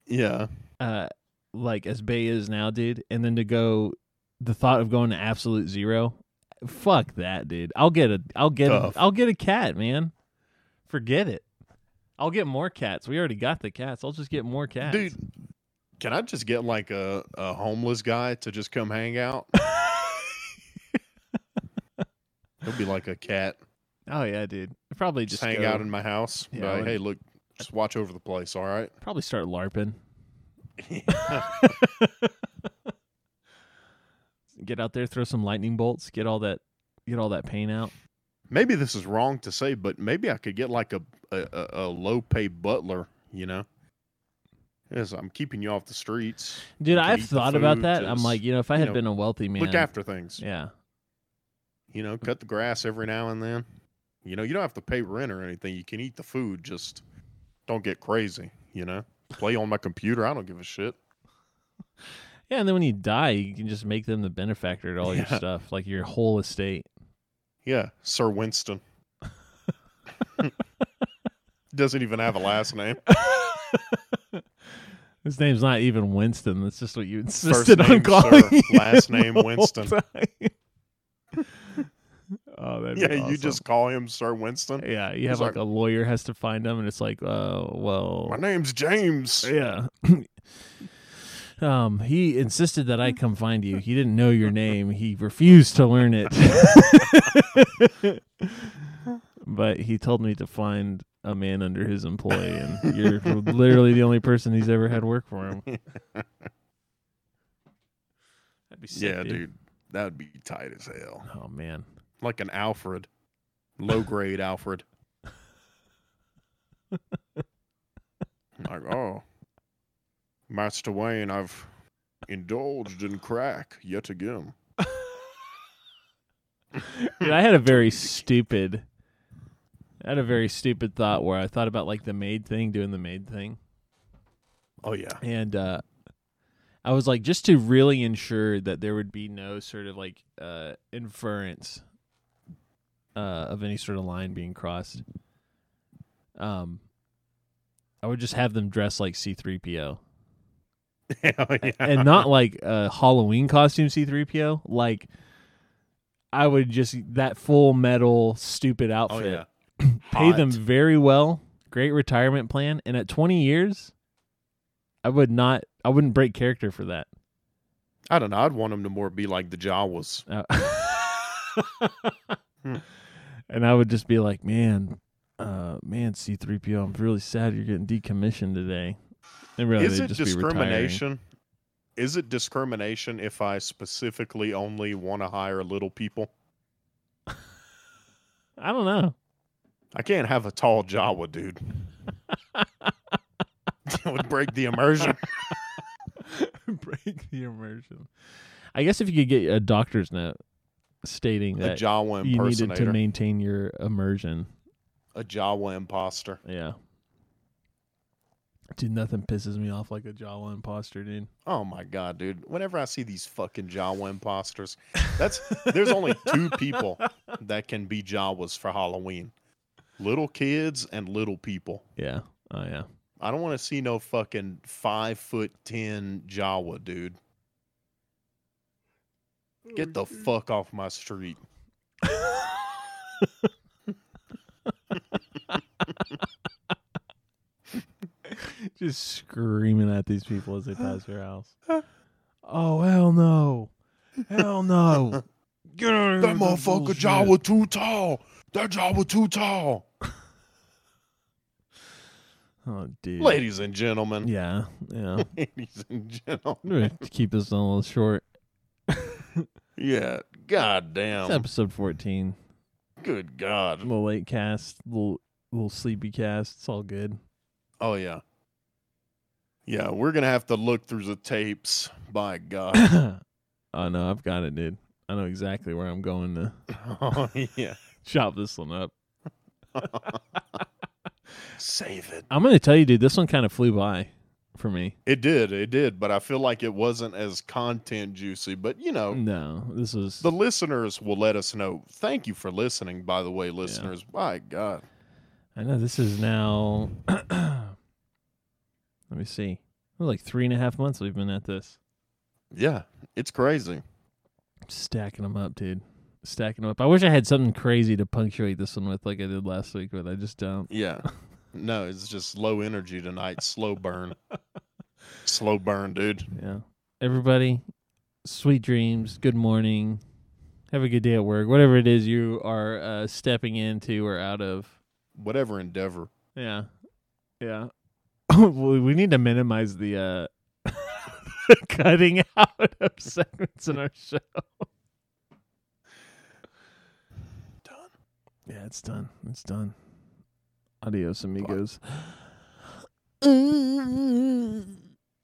Yeah.
uh, like as Bay is now, dude, and then to go, the thought of going to absolute zero, fuck that, dude. I'll get a, I'll get, a. I'll get a cat, man. Forget it. I'll get more cats. We already got the cats. I'll just get more cats,
Dude, can I just get like a, a homeless guy to just come hang out? He'll be like a cat.
Oh yeah, dude. Probably
Just,
just,
hang
go-
out in my house. Be
Yeah, I
like,
would-
hey, look, just watch over the place, all right?
Probably start larping. Get out there, throw some lightning bolts, get all that, get all that pain out.
maybe this is wrong to say, but maybe I could get like a, a, a- a low pay butler, you know? Yes, I'm keeping you off the streets.
Dude,
can
I've
eat the
thought about
food,
that. I'm
just,
like, you know, if I
you
had
know,
been a wealthy man,
Look after things.
yeah,
you know, cut the grass every now and then. You know, you don't have to pay rent or anything. You can eat the food, just don't get crazy, you know? Play on my computer, I don't give a shit.
yeah. And then when you die, you can just make them the benefactor to all your stuff, like your whole estate.
Yeah, Sir Winston. Doesn't even have a last name.
His name's not even Winston. That's just what you
First
insisted on
name
calling.
Sir,
him
last name Winston.
Oh, that'd be
Yeah, you just call him Sir Winston.
yeah. You have like,
like-
a lawyer has to find him, and it's like, uh, well,
My name's James.
Yeah. um, he insisted that I come find you. He didn't know your name. He refused to learn it. but he told me to find a man under his employ, and you're literally the only person he's ever had work for him. That'd be sick,
yeah, dude. That would be tight as hell.
Oh man.
Like an Alfred. Low grade Alfred. like, oh. Master Wayne, I've indulged in crack yet again.
Dude, I had a very stupid I had a very stupid thought where I thought about like the maid thing, doing the maid thing.
Oh yeah.
and uh I was like just to really ensure that there would be no sort of like uh inference uh of any sort of line being crossed. Um I would just have them dress like C3PO.
Hell yeah.
and not like a Halloween costume C3PO. Like I would just that full metal stupid
oh
outfit.
yeah.
Pay them very well. Great retirement plan. And at 20 years, I would not. I wouldn't break character for that.
I don't know. I'd want them to more be like the Jawas.
Uh,
Hmm.
And I would just be like, man, uh, man, C3PO, I'm really sad you're getting decommissioned today. And really,
Is it discrimination? Is it discrimination if I specifically only want to hire little people?
I don't know.
I can't have a tall Jawa dude. it would break the immersion.
break the immersion. I guess if you could get a doctor's note stating that
Jawa
you needed to maintain your immersion.
a Jawa imposter.
Yeah. Dude, nothing pisses me off like a Jawa imposter, dude.
Oh my god, dude! Whenever I see these fucking Jawa imposters, that's there's only two people that can be Jawas for Halloween: little kids and little people.
Yeah. Oh yeah.
I don't want to see no fucking five foot ten Jawa, dude. Get the mm-hmm. fuck off my street.
Just screaming at these people as they pass your house. Oh hell no. Hell no. Get out of
That
here with this
motherfucker
bullshit.
Jawa too tall. That Jawa too tall.
Oh dude.
Ladies and gentlemen.
Yeah. Yeah.
Ladies and gentlemen.
Gonna keep this a little short.
Yeah. God
It's
damn.
episode fourteen.
Good
A
God.
little late cast, little little sleepy cast. It's all good.
Oh yeah. Yeah, we're gonna have to look through the tapes. By God.
oh no, I've got it, dude. I know exactly where I'm going to
oh yeah.
chop this one up.
Save it.
I'm gonna tell you, dude, this one kind of flew by for me.
It did, it did, but I feel like it wasn't as content juicy. But you know,
No, this is
the listeners will let us know. Thank you for listening, by the way, listeners. My God.
I know this is now. let me see. Like three and a half months we've been at this.
Yeah, it's crazy.
Stacking them up, dude. Stacking them up. I wish I had something crazy to punctuate this one with, like I did last week, but I just don't.
Yeah. No, it's just low energy tonight. Slow burn. Slow burn, dude.
Yeah. Everybody, sweet dreams. Good morning. Have a good day at work. Whatever it is you are uh, stepping into or out of.
Whatever endeavor.
Yeah. Yeah. we we need to minimize the uh cutting out of segments in our show.
Done.
Yeah, it's done. It's done. Adios, amigos.